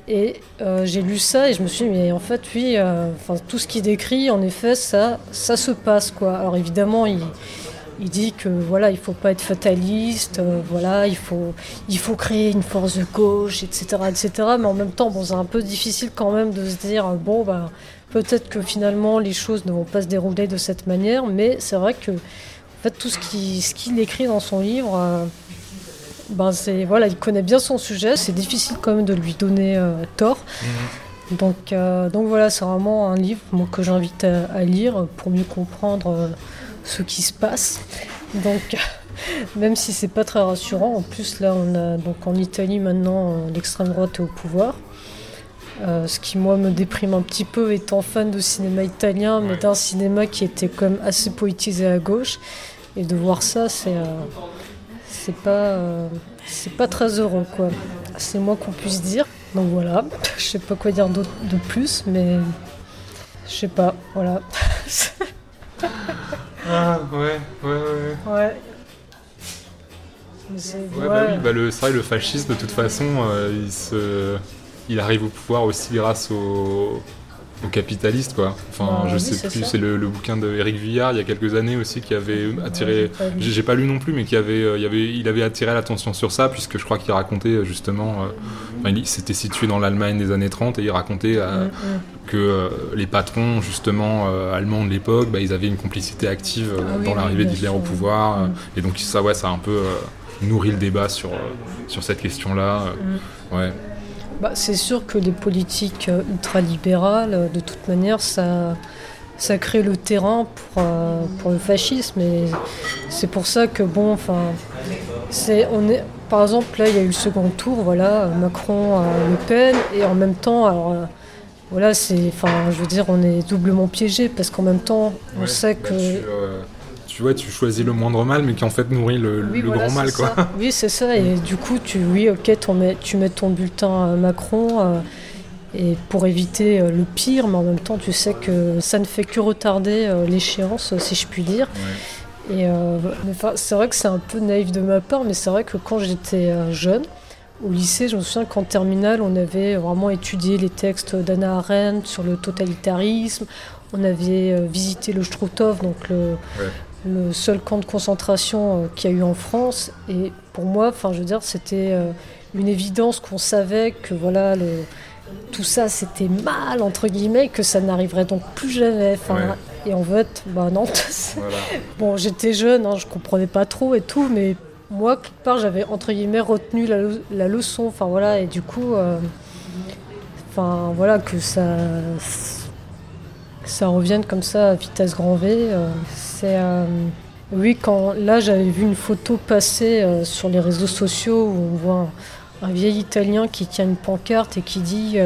Et j'ai lu ça et je me suis dit, mais en fait, oui, enfin, tout ce qu'il décrit, en effet, ça, ça se passe. Quoi. Alors évidemment, il, il dit que voilà, il faut pas être fataliste, euh, voilà, il faut, il faut créer une force de gauche, etc., etc. Mais en même temps, bon, c'est un peu difficile quand même de se dire, euh, bon, bah, peut-être que finalement, les choses ne vont pas se dérouler de cette manière. Mais c'est vrai que, en fait, tout ce qu'il ce qu'il écrit dans son livre. euh, ben c'est voilà, il connaît bien son sujet. C'est difficile quand même de lui donner euh, tort. Donc, euh, donc voilà, c'est vraiment un livre moi, que j'invite à, à lire pour mieux comprendre ce qui se passe. Donc, même si c'est pas très rassurant, en plus là, on a donc en Italie maintenant euh, l'extrême droite est au pouvoir. Euh, ce qui moi me déprime un petit peu étant fan de cinéma italien, mais d'un cinéma qui était quand même assez politisé à gauche. Et de voir ça, c'est euh, c'est pas euh, c'est pas très heureux quoi. C'est moins qu'on puisse dire. Donc voilà, je sais pas quoi dire de plus, mais je sais pas, voilà. Ah ouais, ouais, ouais. ouais. C'est- Ouais, ouais. bah oui, bah le, c'est vrai, le fascisme, de toute façon, euh, il, se, il arrive au pouvoir aussi grâce aux, aux capitalistes, quoi. Enfin, Bah je oui, sais c'est plus, c'est le, le bouquin de Éric Vuillard, il y a quelques années aussi, qui avait attiré... j'ai pas lu. Pas non plus, mais qui avait, euh, il, avait, il avait attiré l'attention sur ça, puisque je crois qu'il racontait justement... euh, il s'était situé dans l'Allemagne des années 30, et il racontait euh, Mm, mm. que les patrons, justement, allemands de l'époque, bah, ils avaient une complicité active Ah oui, dans l'arrivée d'Hitler au pouvoir. Mm. et donc ça, ouais, ça a un peu nourri le débat sur, sur cette question-là. Mm. euh, ouais. Bah, c'est sûr que les politiques euh, ultralibérales, euh, de toute manière, ça, ça crée le terrain pour, euh, pour le fascisme. Et c'est pour ça que, bon, enfin, c'est, on est, par exemple, là, il y a eu le second tour, voilà, Macron, euh, Le Pen, et en même temps, alors, euh, voilà, c'est, enfin, je veux dire, on est doublement piégé parce qu'en même temps, on Ouais, sait que. Tu vois, tu choisis le moindre mal, mais qui en fait nourrit le, Oui, le voilà, grand mal, quoi. ça. Oui, c'est ça. Et du coup, tu, oui, ok, tu mets, tu mets ton bulletin à Macron euh, et pour éviter euh, le pire, mais en même temps, tu sais que ça ne fait que retarder euh, l'échéance, si je puis dire. Et euh, c'est vrai que c'est un peu naïf de ma part, mais c'est vrai que quand j'étais euh, jeune, au lycée, je me souviens qu'en terminale, on avait vraiment étudié les textes d'Anna Arendt sur le totalitarisme. On avait euh, visité le Struthof, donc le, Ouais. Le seul camp de concentration euh, qu'il y a eu en France. Et pour moi, enfin, je veux dire, c'était euh, une évidence qu'on savait que voilà, le, tout ça c'était mal entre guillemets, que ça n'arriverait donc plus jamais. Enfin, Ouais. Et en fait, bah non. Voilà. Bon, j'étais jeune, hein, je comprenais pas trop et tout, mais moi, quelque part, j'avais entre guillemets retenu la, le- la leçon. Enfin voilà, et du coup, euh, enfin voilà, que ça, ça revienne comme ça à vitesse grand V. euh, c'est euh, oui, quand là, j'avais vu une photo passer euh, sur les réseaux sociaux où on voit un, vieil Italien qui tient une pancarte et qui dit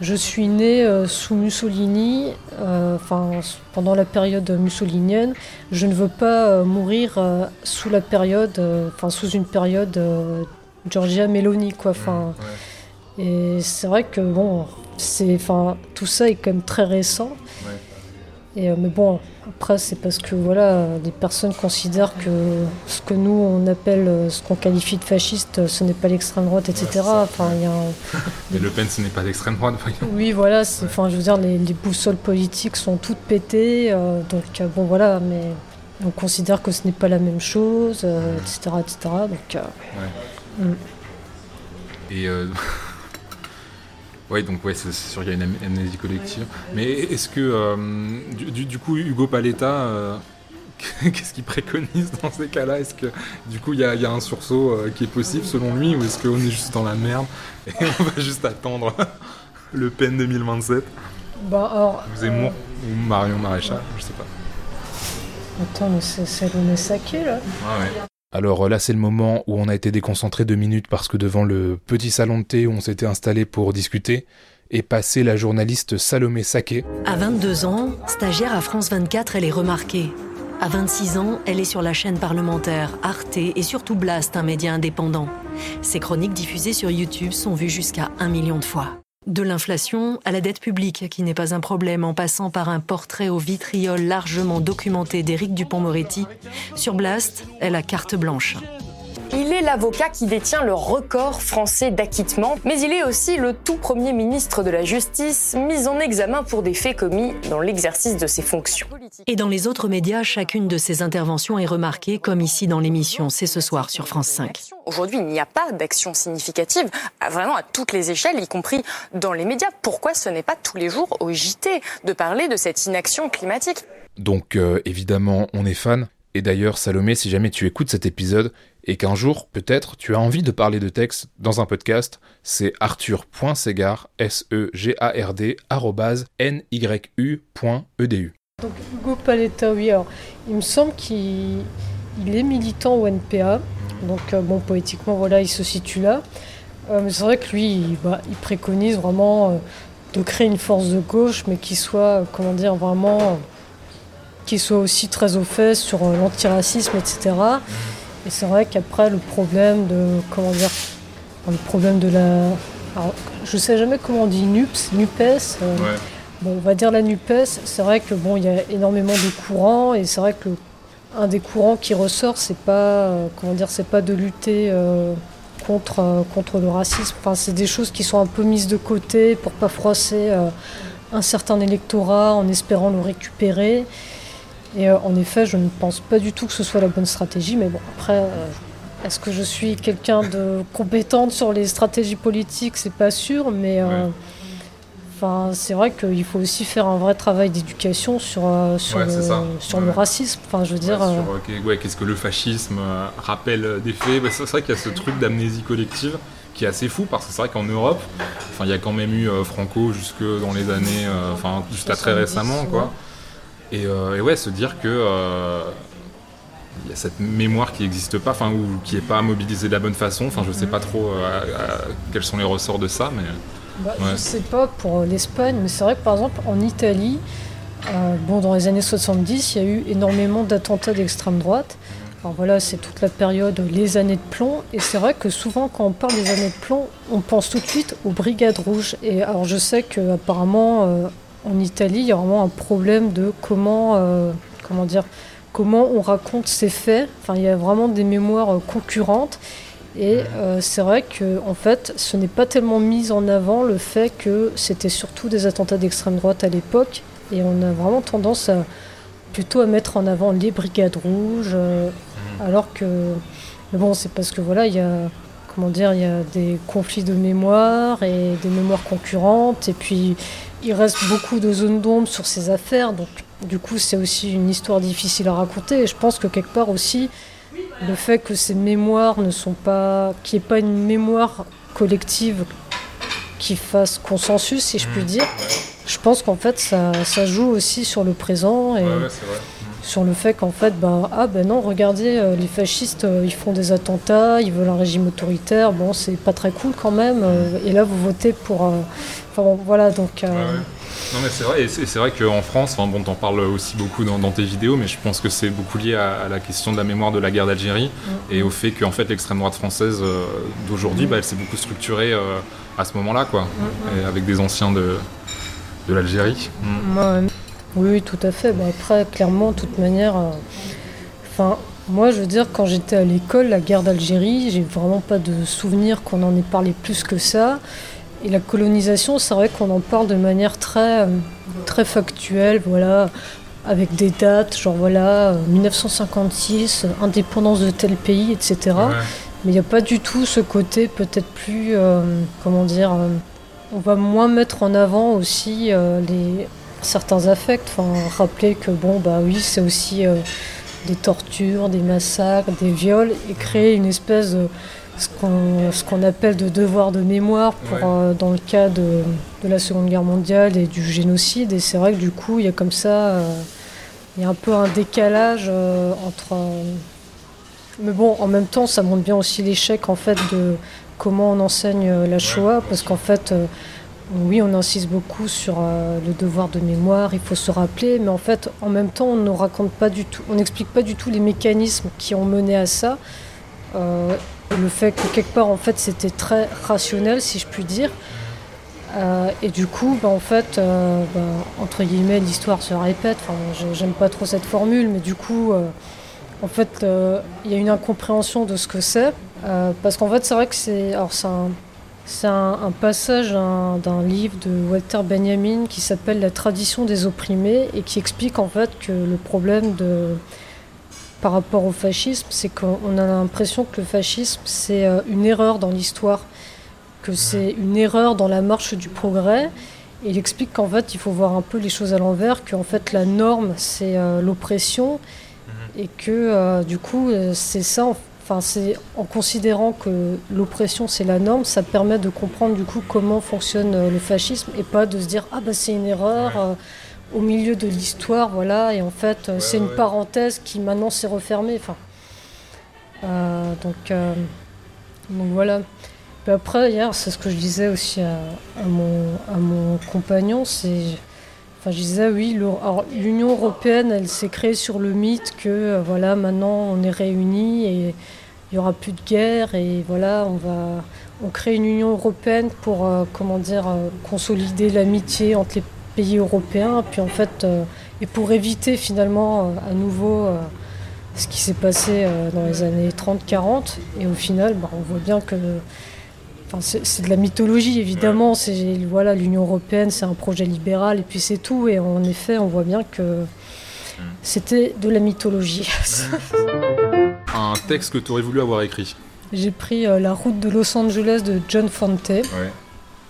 je suis né sous Mussolini, enfin pendant la période mussolinienne. Je ne veux pas mourir sous la période, enfin sous une période Giorgia Meloni, quoi. Et c'est vrai que bon, c'est, enfin, tout ça est quand même très récent. Et, euh, mais bon, après, c'est parce que voilà, des personnes considèrent que ce que nous on appelle, euh, ce qu'on qualifie de fasciste, euh, ce n'est pas l'extrême droite, etc. Enfin, il y a un- Mais Le Pen, ce n'est pas d'extrême droite, oui, voilà, c'est- enfin, je veux dire, les, les boussoles politiques sont toutes pétées, euh, donc bon, voilà, mais on considère que ce n'est pas la même chose, euh, etc., etc. Donc, euh, Et euh, ouais, donc ouais, c'est sûr qu'il y a une am- amnésie collective. Mais est-ce que euh, du, coup Hugo Paletta, euh, qu'est-ce qu'il préconise dans ces cas-là? Est-ce que du coup il y, a- il y a un sursaut euh, qui est possible selon lui, ou est-ce qu'on est juste dans la merde et on va juste attendre le Pen 2027 bah, alors, Zemmour ou Marion Maréchal, je sais pas. attends, mais c'est Salomé Saké, là Ah ouais. Alors euh, là, c'est le moment où on a été déconcentré deux minutes parce que devant le petit salon de thé où on s'était installé pour discuter, est passée la journaliste Salomé Saké. À 22 ans, stagiaire à France 24, elle est remarquée. À 26 ans, elle est sur la chaîne parlementaire, Arte et surtout Blast, un média indépendant. Ses chroniques diffusées sur YouTube sont vues jusqu'à un million de fois. De l'inflation à la dette publique, qui n'est pas un problème, en passant par un portrait au vitriol largement documenté d'Éric Dupont-Moretti, sur Blast, elle a carte blanche. Il est l'avocat qui détient le record français d'acquittement, mais il est aussi le tout premier ministre de la Justice mis en examen pour des faits commis dans l'exercice de ses fonctions. Et dans les autres médias, chacune de ses interventions est remarquée, comme ici dans l'émission C'est ce soir sur France 5. Aujourd'hui, il n'y a pas d'action significative, vraiment à toutes les échelles, y compris dans les médias. Pourquoi ce n'est pas tous les jours au JT de parler de cette inaction climatique? Donc euh, évidemment, on est fan. Et d'ailleurs, Salomé, si jamais tu écoutes cet épisode et qu'un jour, peut-être, tu as envie de parler de texte dans un podcast, c'est arthur.segard, S-E-G-A-R-D, arrobase, N-Y-U.edu. Donc, Hugo Paletta, oui, alors, il me semble qu'il il est militant au NPA, donc euh, bon, poétiquement, voilà, il se situe là. Euh, mais c'est vrai que lui, il, bah, préconise vraiment euh, de créer une force de gauche, mais qui soit, comment dire, vraiment, qui soit aussi très au fait sur l'antiracisme, etc. Et c'est vrai qu'après, le problème de, comment dire, le problème de la... Alors, je sais jamais comment on dit NUPS, NUPES. euh, Ouais. Bon, on va dire la NUPES, c'est vrai que bon, il y a énormément de courants et c'est vrai que le- un des courants qui ressort, c'est pas euh, comment dire, c'est pas de lutter euh, contre contre le racisme. Enfin, c'est des choses qui sont un peu mises de côté pour pas froisser un certain électorat en espérant le récupérer. Et euh, en effet, je ne pense pas du tout que ce soit la bonne stratégie, mais bon, après. euh, est-ce que je suis quelqu'un de compétente sur les stratégies politiques? C'est pas sûr, mais euh, Ouais. C'est vrai qu'il faut aussi faire un vrai travail d'éducation sur, sur, Ouais, le, c'est ça. sur Ouais. le racisme. Enfin, je veux dire, qu'est-ce que le fascisme rappelle des faits? Bah, C'est vrai qu'il y a ce truc d'amnésie collective qui est assez fou parce que c'est vrai qu'en Europe, enfin, il y a quand même eu Franco jusque dans les années, enfin jusqu'à très 70, récemment, quoi. Et, euh, et ouais, se dire que euh, il y a cette mémoire qui n'existe pas, enfin ou qui n'est pas mobilisée de la bonne façon. Enfin, je sais pas trop euh, à- à- quels sont les ressorts de ça, mais bah, ouais. je sais pas pour l'Espagne, mais c'est vrai que par exemple en Italie, euh, bon, dans les années 70, il y a eu énormément d'attentats d'extrême droite. Alors voilà, c'est toute la période, les années de plomb. Et c'est vrai que souvent, quand on parle des années de plomb, on pense tout de suite aux brigades rouges. Et alors, je sais qu'apparemment, en Italie, il y a vraiment un problème de comment, euh, comment dire, comment on raconte ces faits. Enfin, il y a vraiment des mémoires euh, concurrentes. Et euh, c'est vrai que, en fait, ce n'est pas tellement mis en avant le fait que c'était surtout des attentats d'extrême droite à l'époque. Et on a vraiment tendance à plutôt à mettre en avant les brigades rouges, euh, alors que, mais bon, c'est parce que voilà, il y a, comment dire, il y a des conflits de mémoire et des mémoires concurrentes, et puis il reste beaucoup de zones d'ombre sur ces affaires, donc du coup, c'est aussi une histoire difficile à raconter. Et je pense que quelque part aussi, le fait que ces mémoires ne sont pas, qu'il n'y ait pas une mémoire collective qui fasse consensus, si je puis dire. Je pense qu'en fait, ça, ça joue aussi sur le présent. Et, ouais, ouais, c'est vrai. Sur le fait qu'en fait, bah, ah ben non, regardez, euh, les fascistes, euh, ils font des attentats, ils veulent un régime autoritaire, bon, c'est pas très cool quand même. euh, et là, vous votez pour. Enfin bon, voilà, donc. Ouais, ouais. Non mais c'est vrai, et c'est vrai qu'en France, enfin bon, t'en parles aussi beaucoup dans, dans tes vidéos, mais je pense que c'est beaucoup lié à, à la question de la mémoire de la guerre d'Algérie et au fait qu'en fait l'extrême droite française d'aujourd'hui, bah, elle s'est beaucoup structurée à ce moment-là, quoi, et avec des anciens de, de l'Algérie. Oui, tout à fait. Bah, après, clairement, de toute manière, euh, moi, je veux dire, quand j'étais à l'école, la guerre d'Algérie, j'ai vraiment pas de souvenir qu'on en ait parlé plus que ça. Et la colonisation, c'est vrai qu'on en parle de manière très, euh, très factuelle, voilà, avec des dates, genre voilà, euh, 1956, euh, indépendance de tel pays, etc. Ouais. Mais il n'y a pas du tout ce côté peut-être plus, euh, comment dire, euh, on va moins mettre en avant aussi euh, les, certains affects, enfin rappeler que bon bah oui c'est aussi euh, des tortures, des massacres, des viols et créer une espèce de ce qu'on ce qu'on appelle de devoir de mémoire pour Ouais. euh, dans le cas de, de la Seconde Guerre mondiale et du génocide et c'est vrai que du coup il y a comme ça euh, il y a un peu un décalage euh, entre mais bon, en même temps, ça montre bien aussi l'échec en fait de comment on enseigne la Shoah, parce qu'en fait, oui, on insiste beaucoup sur euh, le devoir de mémoire, il faut se rappeler, mais en fait, en même temps, on ne raconte pas du tout, on n'explique pas du tout les mécanismes qui ont mené à ça. Euh, le fait que quelque part, en fait, c'était très rationnel, si je puis dire. Euh, et du coup, bah, en fait, bah, entre guillemets, l'histoire se répète. Enfin, j'aime pas trop cette formule, mais du coup, en fait, il y a une incompréhension de ce que c'est. Parce qu'en fait, c'est vrai que c'est. Alors, c'est c'est un, un passage d'un d'un livre de Walter Benjamin qui s'appelle La tradition des opprimés et qui explique en fait que le problème de. Par rapport au fascisme, c'est qu'on a l'impression que le fascisme, c'est euh, une erreur dans l'histoire, que c'est une erreur dans la marche du progrès. Et il explique qu'en fait, il faut voir un peu les choses à l'envers, qu'en fait, la norme, c'est euh, l'oppression, et que euh, du coup, c'est ça. Enfin, c'est en considérant que l'oppression c'est la norme, ça permet de comprendre du coup comment fonctionne euh, le fascisme et pas de se dire ah bah c'est une erreur euh, au milieu de l'histoire, voilà. Et en fait, euh, c'est une parenthèse qui maintenant s'est refermée. Enfin, euh, donc, euh, donc voilà. Puis après, hier, c'est ce que je disais aussi à, à mon, à mon compagnon, c'est. Enfin, je disais, oui, l'Union européenne, elle s'est créée sur le mythe que, euh, voilà, maintenant, on est réunis et il n'y aura plus de guerre et voilà, on va. On crée une Union européenne pour, euh, comment dire, euh, consolider l'amitié entre les pays européens, puis en fait, et pour éviter finalement à nouveau ce qui s'est passé dans les années 30-40. Et au final, bah, on voit bien que Enfin, c'est de la mythologie, évidemment. C'est voilà, l'Union européenne, c'est un projet libéral, et puis c'est tout. Et en effet, on voit bien que c'était de la mythologie. Un texte que tu aurais voulu avoir écrit. J'ai pris euh, La route de Los Angeles de John Fante. Ouais.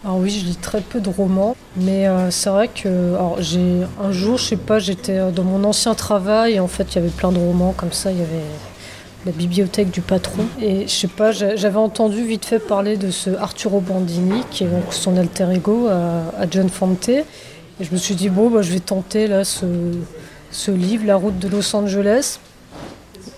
Alors oui, je lis très peu de romans, mais euh, c'est vrai que alors, j'ai un jour, je sais pas, j'étais euh, dans mon ancien travail et en fait, il y avait plein de romans comme ça. Il y avait la bibliothèque du patron et je sais pas, j'a- j'avais entendu vite fait parler de ce Arturo Bandini qui est donc son alter ego à, à John Fante et je me suis dit bon, bah, je vais tenter là ce, ce livre, La route de Los Angeles.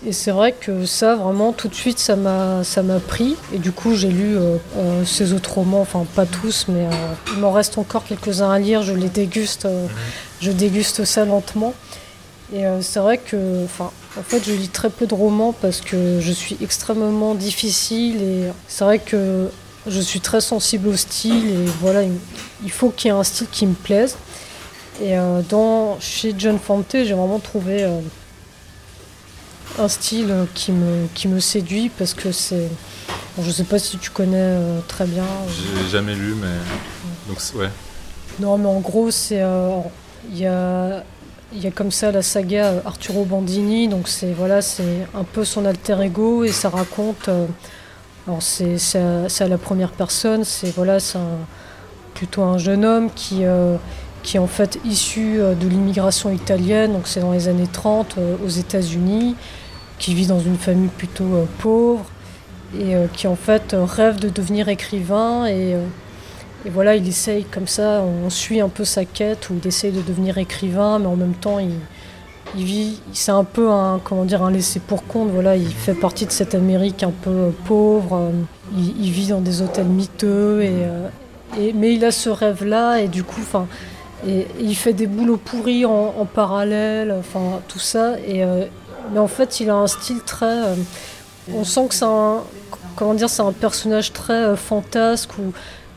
Et c'est vrai que ça, vraiment, tout de suite, ça m'a, pris. Et du coup, j'ai lu euh, euh, ces autres romans, enfin pas tous, mais euh, il m'en reste encore quelques-uns à lire. Je les déguste, euh, je déguste ça lentement. Et euh, c'est vrai que, enfin, en fait, je lis très peu de romans parce que je suis extrêmement difficile. Et c'est vrai que je suis très sensible au style. Et voilà, il, faut qu'il y ait un style qui me plaise. Et euh, dans, chez John Fante, j'ai vraiment trouvé euh, un style qui me, qui me séduit parce que c'est. bon, je sais pas si tu connais très bien. J'ai jamais lu, mais. Donc, ouais. Non, mais en gros, c'est. Il y, a, il y a comme ça la saga Arturo Bandini, donc c'est voilà, c'est un peu son alter ego et ça raconte. euh, alors c'est à, à la première personne, c'est voilà, c'est plutôt un jeune homme qui, euh, qui est en fait issu euh, de l'immigration italienne, donc c'est dans les années 30 euh, aux États-Unis, qui vit dans une famille plutôt pauvre et qui en fait rêve de devenir écrivain et et voilà, il essaye comme ça, on suit un peu sa quête où il essaye de devenir écrivain, mais en même temps, il, vit, c'est un peu un, comment dire, un laissé pour compte. Voilà, il fait partie de cette Amérique un peu pauvre. Il, vit dans des hôtels miteux et, mais il a ce rêve-là et du coup, enfin, il fait des boulots pourris en, parallèle, enfin tout ça. Et mais en fait, il a un style très. on sent que c'est un, comment dire, c'est un personnage très fantasque où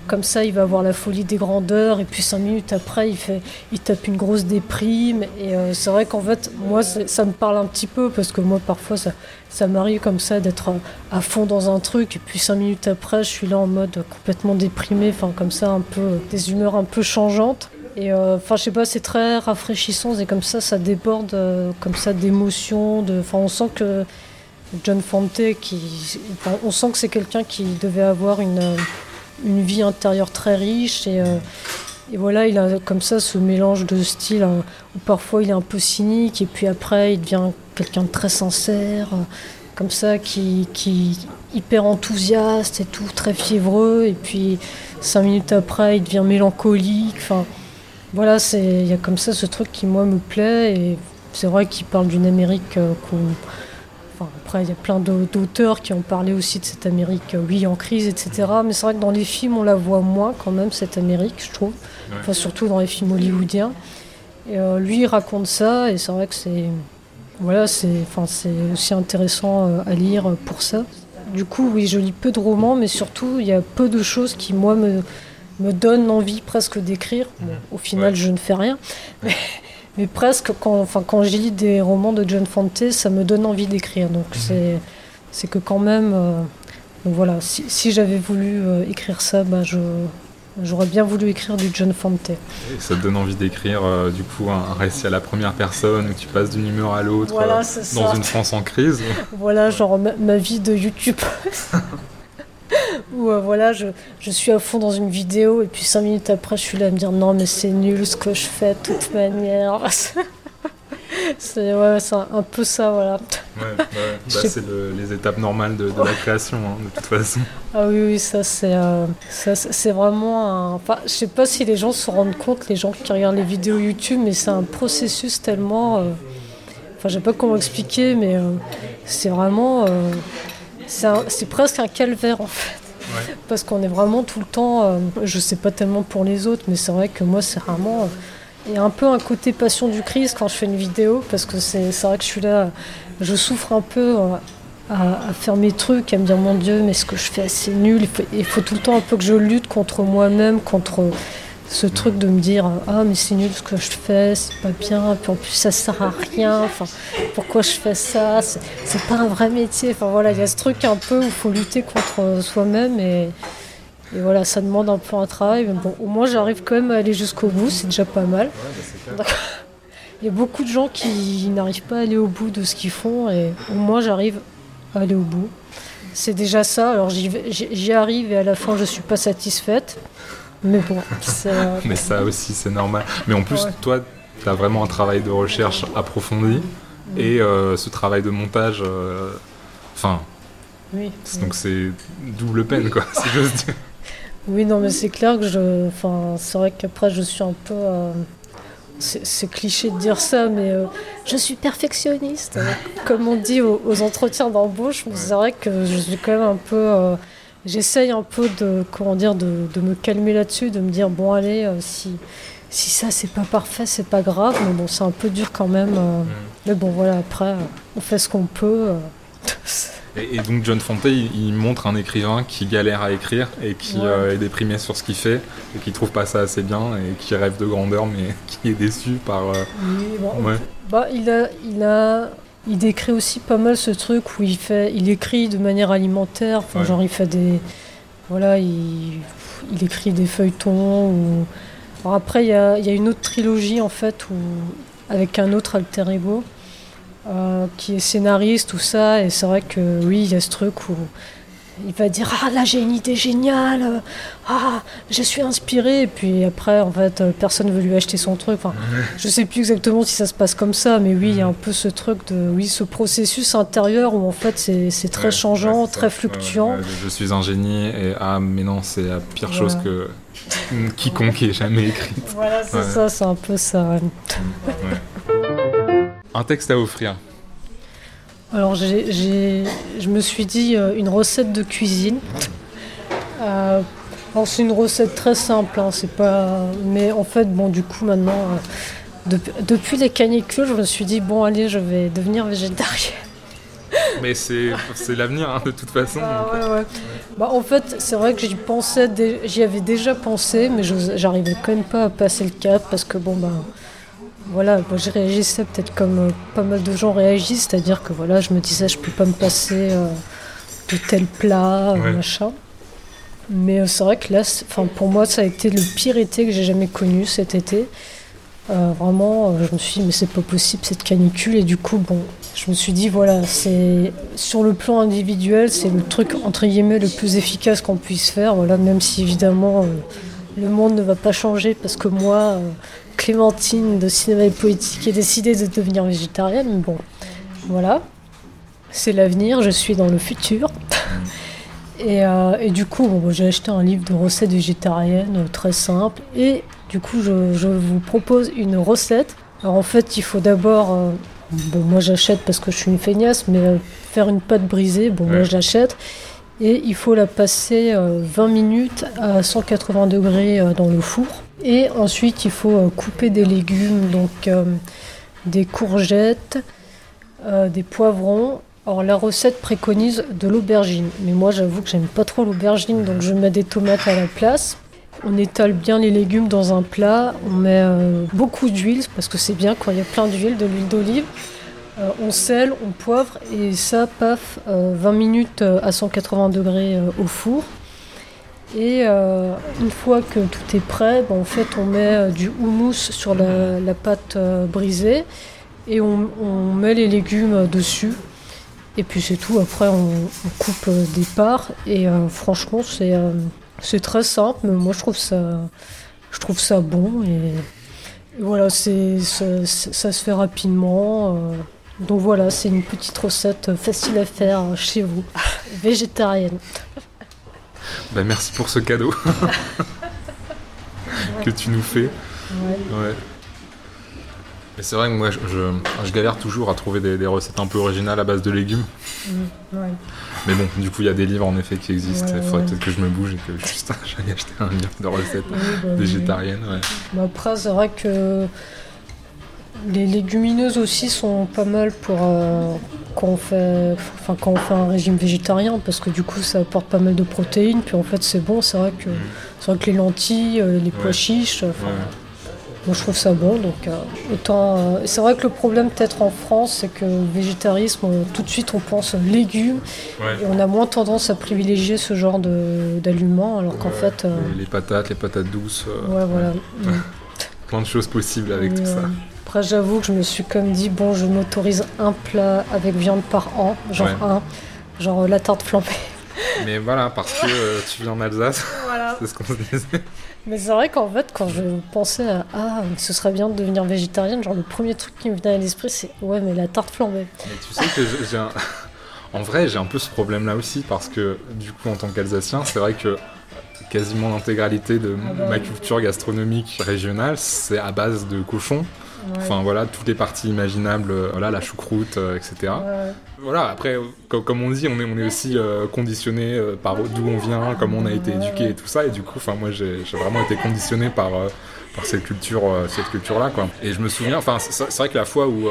comme ça, il va avoir la folie des grandeurs, et puis cinq minutes après, il, tape une grosse déprime. Et euh, c'est vrai qu'en fait, moi, ça me parle un petit peu, parce que moi, parfois, ça, m'arrive comme ça d'être à fond dans un truc, et puis cinq minutes après, je suis là en mode complètement déprimé, enfin, comme ça, un peu, des humeurs un peu changeantes. Et euh, enfin, je sais pas, c'est très rafraîchissant, et comme ça, ça déborde euh, comme ça d'émotions. Enfin, on sent que John Fante, qui, on sent que c'est quelqu'un qui devait avoir une une vie intérieure très riche et, euh, et, voilà, il a comme ça ce mélange de styles hein, où parfois il est un peu cynique et puis après il devient quelqu'un de très sincère, euh, comme ça, qui, qui hyper enthousiaste et tout, très fiévreux et puis cinq minutes après il devient mélancolique. Enfin, voilà, il y a comme ça ce truc qui moi me plaît et c'est vrai qu'il parle d'une Amérique euh, qu'on après, il y a plein d'auteurs qui ont parlé aussi de cette Amérique, euh, oui, en crise, etc. Mais c'est vrai que dans les films, on la voit moins quand même, cette Amérique, je trouve. Enfin, surtout dans les films hollywoodiens. Et euh, lui, il raconte ça, et c'est vrai que c'est voilà, c'est enfin, aussi intéressant euh, à lire pour ça. Du coup, oui, je lis peu de romans, mais surtout, il y a peu de choses qui, moi, me, me donnent envie presque d'écrire. au final, je ne fais rien. Mais presque, quand, enfin, quand je lis des romans de John Fante, ça me donne envie d'écrire. Donc mhm. c'est, c'est que quand même, euh, voilà, si, si j'avais voulu euh, écrire ça, bah, je, j'aurais bien voulu écrire du John Fante. Et ça te donne envie d'écrire euh, du coup un récit à la première personne où tu passes d'une humeur à l'autre dans une France en crise? voilà, genre ma, ma vie de YouTube. Ou euh, voilà, je, je, suis à fond dans une vidéo et puis cinq minutes après, je suis là à me dire non, mais c'est nul ce que je fais de toute manière. c'est ouais, un peu ça, voilà. Ouais. Bah, c'est les étapes normales de, de la création, hein, de toute façon. Ah oui, oui, ça c'est euh, c'est vraiment un. Enfin, je sais pas si les gens se rendent compte, les gens qui regardent les vidéos YouTube, mais c'est un processus tellement. Euh... Enfin, je sais pas comment expliquer, mais euh, c'est vraiment. C'est presque un calvaire en fait. Parce qu'on est vraiment tout le temps, euh, je sais pas tellement pour les autres, mais c'est vrai que moi c'est vraiment. Euh, il y a un peu un côté passion du Christ quand je fais une vidéo, parce que c'est vrai que je suis là, je souffre un peu euh, à, faire mes trucs, à me dire mon Dieu, mais ce que je fais c'est nul. Il faut, il faut, tout le temps un peu que je lutte contre moi-même, contre ce truc de me dire ah mais c'est nul ce que je fais c'est pas bien puis en plus ça sert à rien enfin pourquoi je fais ça c'est pas un vrai métier enfin voilà il y a ce truc un peu où il faut lutter contre soi-même et, et, voilà ça demande un peu un travail mais bon au moins j'arrive quand même à aller jusqu'au bout c'est déjà pas mal. Il y a beaucoup de gens qui n'arrivent pas à aller au bout de ce qu'ils font et au moins j'arrive à aller au bout. C'est déjà ça. Alors j'y arrive et à la fin je suis pas satisfaite mais bon, euh, Mais ça aussi, c'est normal. Mais en plus, toi, tu as vraiment un travail de recherche approfondi et euh, ce travail de montage. Euh, enfin. oui, Donc c'est double peine, quoi, si j'ose dire. Oui, non, mais c'est clair que je. Enfin, c'est vrai qu'après, je suis un peu. c'est cliché de dire ça, mais je suis perfectionniste. Comme on dit aux, entretiens d'embauche, mais c'est vrai que je suis quand même un peu j'essaye un peu de, comment dire, de, de me calmer là-dessus, de me dire bon allez, euh, si, si ça c'est pas parfait, c'est pas grave, mais bon c'est un peu dur quand même. Euh, mm. Mais bon voilà, après on fait ce qu'on peut. Euh. Et, donc John Fante, il, montre un écrivain qui galère à écrire et qui est déprimé sur ce qu'il fait et qui trouve pas ça assez bien et qui rêve de grandeur mais qui est déçu par. Oui, bon, bah, il a, il a il décrit aussi pas mal ce truc où il fait, il écrit de manière alimentaire. Enfin, genre il fait des, voilà, il, il écrit des feuilletons. Ou... Alors après, il y a, y a, une autre trilogie en fait où, avec un autre alter ego euh, qui est scénariste, tout ça. Et c'est vrai que oui, il y a ce truc où il va dire ah là j'ai une idée géniale ah je suis inspiré. Et puis après en fait euh, personne veut lui acheter son truc. Enfin je sais plus exactement si ça se passe comme ça mais oui il y a un peu ce truc de oui ce processus intérieur où en fait c'est très changeant très fluctuant. Je suis un génie et ah mais non c'est la pire chose que quiconque ait jamais écrit voilà c'est ça c'est un peu ça Un texte à offrir. Alors, je me suis dit euh, une recette de cuisine. Euh, c'est une recette très simple, hein, c'est pas. Mais en fait, bon, du coup, maintenant, euh, dep- depuis les canicules, je me suis dit, bon, allez, je vais devenir végétarienne. Mais c'est l'avenir, hein, de toute façon. Ah ouais, ouais. Bah, en fait, c'est vrai que j'y pensais, j'y avais déjà pensé, mais j'arrivais quand même pas à passer le cap parce que bon bah voilà, moi, je réagissais peut-être comme euh, pas mal de gens réagissent, c'est-à-dire que voilà, je me disais je peux pas me passer euh, de tel plat, euh, Ouais. machin. Mais euh, c'est vrai que là, enfin pour moi, ça a été le pire été que j'ai jamais connu cet été. Euh, vraiment, je me suis dit, mais c'est pas possible cette canicule. Et du coup, bon, je me suis dit, voilà, c'est sur le plan individuel, c'est le truc entre guillemets le plus efficace qu'on puisse faire. Voilà, même si évidemment le monde ne va pas changer parce que moi, Clémentine de cinéma et politique, ai décidé de devenir végétarienne. Mais bon, voilà, c'est l'avenir. Je suis dans le futur. Et, euh, et du coup, bon, j'ai acheté un livre de recettes végétariennes euh, très simple. Et du coup, je, je vous propose une recette. Alors en fait, il faut d'abord, euh, bon, moi j'achète parce que je suis une feignasse, mais euh, faire une pâte brisée, bon, moi je l'achète. Et il faut la passer euh, 20 minutes à 180 degrés dans le four. Et ensuite, il faut euh, couper des légumes, donc euh, des courgettes, euh, des poivrons. Alors la recette préconise de l'aubergine, mais moi j'avoue que j'aime pas trop l'aubergine, donc je mets des tomates à la place. On étale bien les légumes dans un plat, on met beaucoup d'huile, parce que c'est bien quand il y a plein d'huile, de l'huile d'olive. On sel, on poivre, et ça, paf, euh, 20 minutes à 180 degrés au four. Et euh, une fois que tout est prêt, ben, en fait, on met euh, du houmous sur la, la pâte euh, brisée et on, on met les légumes dessus. Et puis c'est tout. Après, on, on coupe des parts. Et euh, franchement, c'est euh, c'est très simple, mais moi je trouve ça, je trouve ça bon. Et, et voilà, c'est ça, ça se fait rapidement. donc voilà, c'est une petite recette facile à faire chez vous, végétarienne. Bah, merci pour ce cadeau que tu nous fais. Ouais. C'est vrai que moi, je, je, je galère toujours à trouver des, des recettes un peu originales à base de légumes. Mm, ouais. Mais bon, du coup, il y a des livres en effet qui existent. Il faudrait ouais. peut-être que je me bouge et que juste j'aille acheter un livre de recettes Oui, bah végétariennes. Mais après, c'est vrai que les légumineuses aussi sont pas mal pour euh, quand, on fait, enfin, quand on fait un régime végétarien, parce que du coup, ça apporte pas mal de protéines. Puis en fait, c'est bon. C'est vrai que, c'est vrai que les lentilles, euh, les pois Ouais. chiches, Ouais. moi je trouve ça bon. Donc, euh, autant. euh, c'est vrai que le problème, peut-être en France, c'est que végétarisme, on- tout de suite, on pense légumes Ouais. et on a moins tendance à privilégier ce genre de- d'aliments, alors qu'en fait. euh, Les patates, les patates douces, euh, ouais, voilà. Mm. plein de choses possibles avec Et, tout ça. Après, j'avoue que je me suis comme dit, bon, je m'autorise un plat avec viande par an, genre Ouais. un, genre euh, la tarte flambée. Mais voilà, parce que euh, tu viens en Alsace, Voilà. c'est ce qu'on se disait. Mais c'est vrai qu'en fait, quand je pensais à ah, ce serait bien de devenir végétarienne, genre le premier truc qui me venait à l'esprit, c'est ouais, mais la tarte flambée. Mais tu sais que j'ai- un... En vrai, j'ai un peu ce problème-là aussi, parce que du coup, en tant qu'Alsacien, c'est vrai que quasiment l'intégralité de Ah bah ma culture gastronomique régionale, c'est à base de cochon. Ouais. Enfin voilà, toutes les parties imaginables, euh, voilà, la choucroute, euh, etc. Ouais. Voilà, après, euh, co- comme on dit, on est, on est aussi euh, conditionné euh, par d'où on vient, comment on a été éduqué et tout ça. Et du coup, moi, j'ai vraiment été conditionné par, par cette culture, euh, cette culture-là, quoi. Et je me souviens, enfin, c'est vrai que la fois où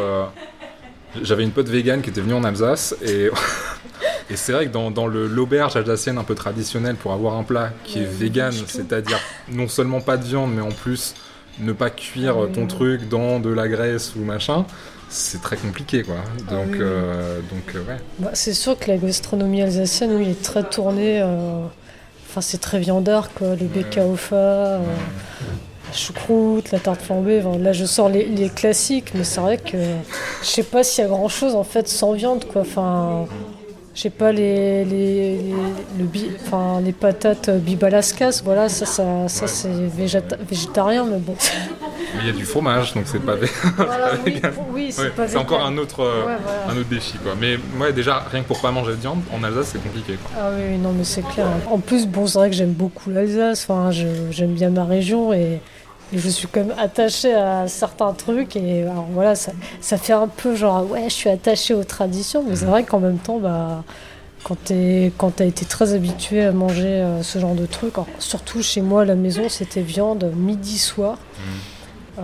j'avais une pote végane qui était venue en Alsace et et c'est vrai que dans, dans l'auberge alsacienne un peu traditionnelle pour avoir un plat qui est vegan, c'est-à-dire non seulement pas de viande, mais en plus ne pas cuire Ouais. ton truc dans de la graisse ou machin, c'est très compliqué, quoi. Donc, oui. euh, donc euh, ouais. Bah, c'est sûr que la gastronomie alsacienne, oui, est très tournée. euh, Enfin, c'est très viandard, quoi. Le BKOFA, euh, la choucroute, la tarte flambée. Enfin, là, je sors les, les classiques, mais c'est vrai que je sais pas s'il y a grand chose en fait sans viande, quoi. Enfin, je sais pas les les, les, le bi- enfin, les patates bibalascas, voilà, ça, ça, ça c'est végéta- végétarien, mais bon. Mais il y a du fromage, donc c'est pas. Voilà, oui, oui, Ouais, pas c'est encore un autre, euh, Ouais, voilà. un autre défi, quoi. Mais ouais, déjà, rien que pour pas manger de viande, en Alsace, c'est compliqué, quoi. Ah oui, non, mais c'est clair. En plus, bon, c'est vrai que j'aime beaucoup l'Alsace. Enfin, j'aime bien ma région et je suis quand même attachée à certains trucs. Et alors, voilà, ça, ça fait un peu genre, ouais, je suis attachée aux traditions, mais c'est vrai qu'en même temps, bah, quand tu as été très habitué à manger euh, ce genre de trucs, alors, surtout chez moi à la maison, c'était viande midi soir. Euh,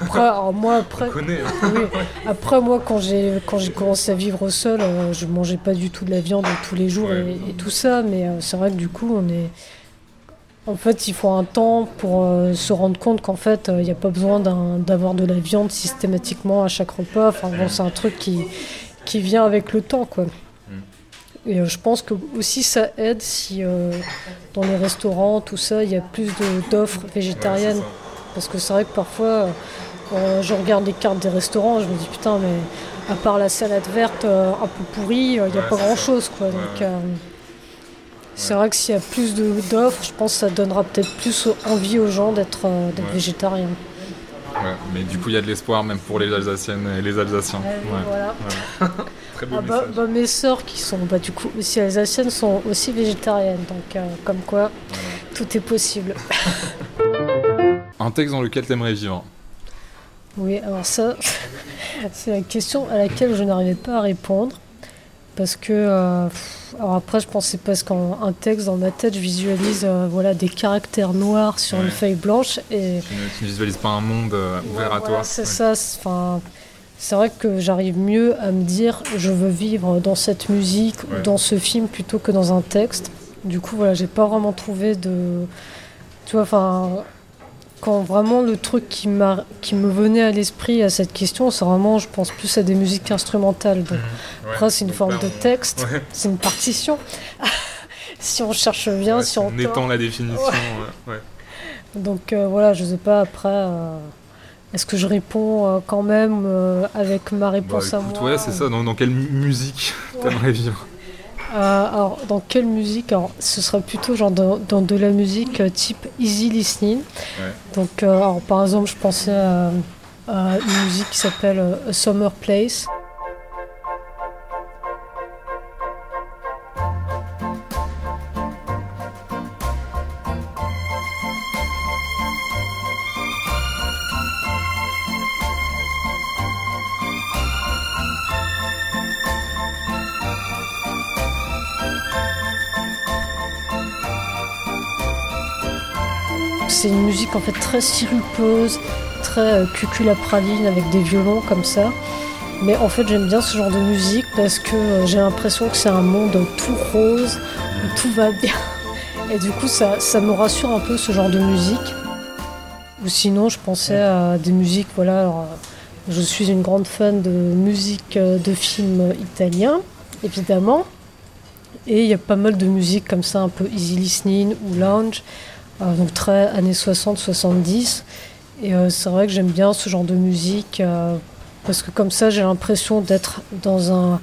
après, alors, moi, après, connaît. oui. après, moi, quand j'ai quand j'ai commencé à vivre seul, euh, je mangeais pas du tout de la viande tous les jours Ouais. et, et tout ça. Mais euh, c'est vrai que du coup, on est. En fait, il faut un temps pour euh, se rendre compte qu'en fait, euh, il n'y a pas besoin d'avoir de la viande systématiquement à chaque repas. Enfin, bon, c'est un truc qui, qui vient avec le temps, quoi. Et euh, je pense que aussi ça aide si euh, dans les restaurants, tout ça, il y a plus d'offres végétariennes. Parce que c'est vrai que parfois, euh, je regarde les cartes des restaurants, je me dis putain, mais à part la salade verte euh, un peu pourrie, euh, il n'y a Ouais, pas grand chose. Quoi. Donc, euh, c'est vrai que s'il y a plus d'offres, je pense que ça donnera peut-être plus envie aux gens d'être euh, végétariens. Ouais, mais du coup, il y a de l'espoir même pour les Alsaciennes et les Alsaciens. Ouais, Ouais. voilà. Très beau Ah bah, bah, mes sœurs qui sont bah, du coup aussi alsaciennes sont aussi végétariennes, donc euh, comme quoi tout est possible. Un texte dans lequel t'aimerais vivre. Oui, alors ça, c'est la question à laquelle je n'arrivais pas à répondre. Parce que, euh, pff, alors après, je pensais parce qu'un un texte dans ma tête, je visualise euh, voilà, des caractères noirs sur une feuille blanche. Et Tu ne, tu ne visualises pas un monde euh, ouvert Ouais, à voilà, toi. C'est Ouais. ça. Enfin, c'est vrai que j'arrive mieux à me dire je veux vivre dans cette musique ou dans ce film plutôt que dans un texte. Du coup, voilà, j'ai pas vraiment trouvé de. Tu vois, enfin. Quand vraiment le truc qui, m'a, qui me venait à l'esprit à cette question, c'est vraiment, je pense plus à des musiques instrumentales. Donc, Ouais. après, c'est une Donc forme là, de texte, Ouais. c'est une partition. si on cherche bien, Ouais, si on. on étend la définition. Donc euh, voilà, je sais pas après. euh, Est-ce que je réponds euh, quand même avec ma Bah, réponse à moi? ouais, c'est ça. Dans, dans quelle mu- musique t'aimerais vivre? Euh, Alors, dans quelle musique alors, Ce serait plutôt genre dans, dans de la musique euh, type easy listening. Ouais. Donc, euh, alors, par exemple, je pensais à, à une musique qui s'appelle A Summer Place. En fait très sirupeuse, très euh, cuculapraline avec des violons comme ça. Mais en fait j'aime bien ce genre de musique parce que euh, j'ai l'impression que c'est un monde tout rose, où tout va bien. Et du coup ça, ça me rassure un peu ce genre de musique. Ou sinon je pensais à des musiques, voilà, euh, je suis une grande fan de musique de films italiens, évidemment. Et il y a pas mal de musique comme ça, un peu easy listening ou lounge. Euh, donc très années 60-70. Et euh, c'est vrai que j'aime bien ce genre de musique euh, parce que comme ça j'ai l'impression d'être dans, un,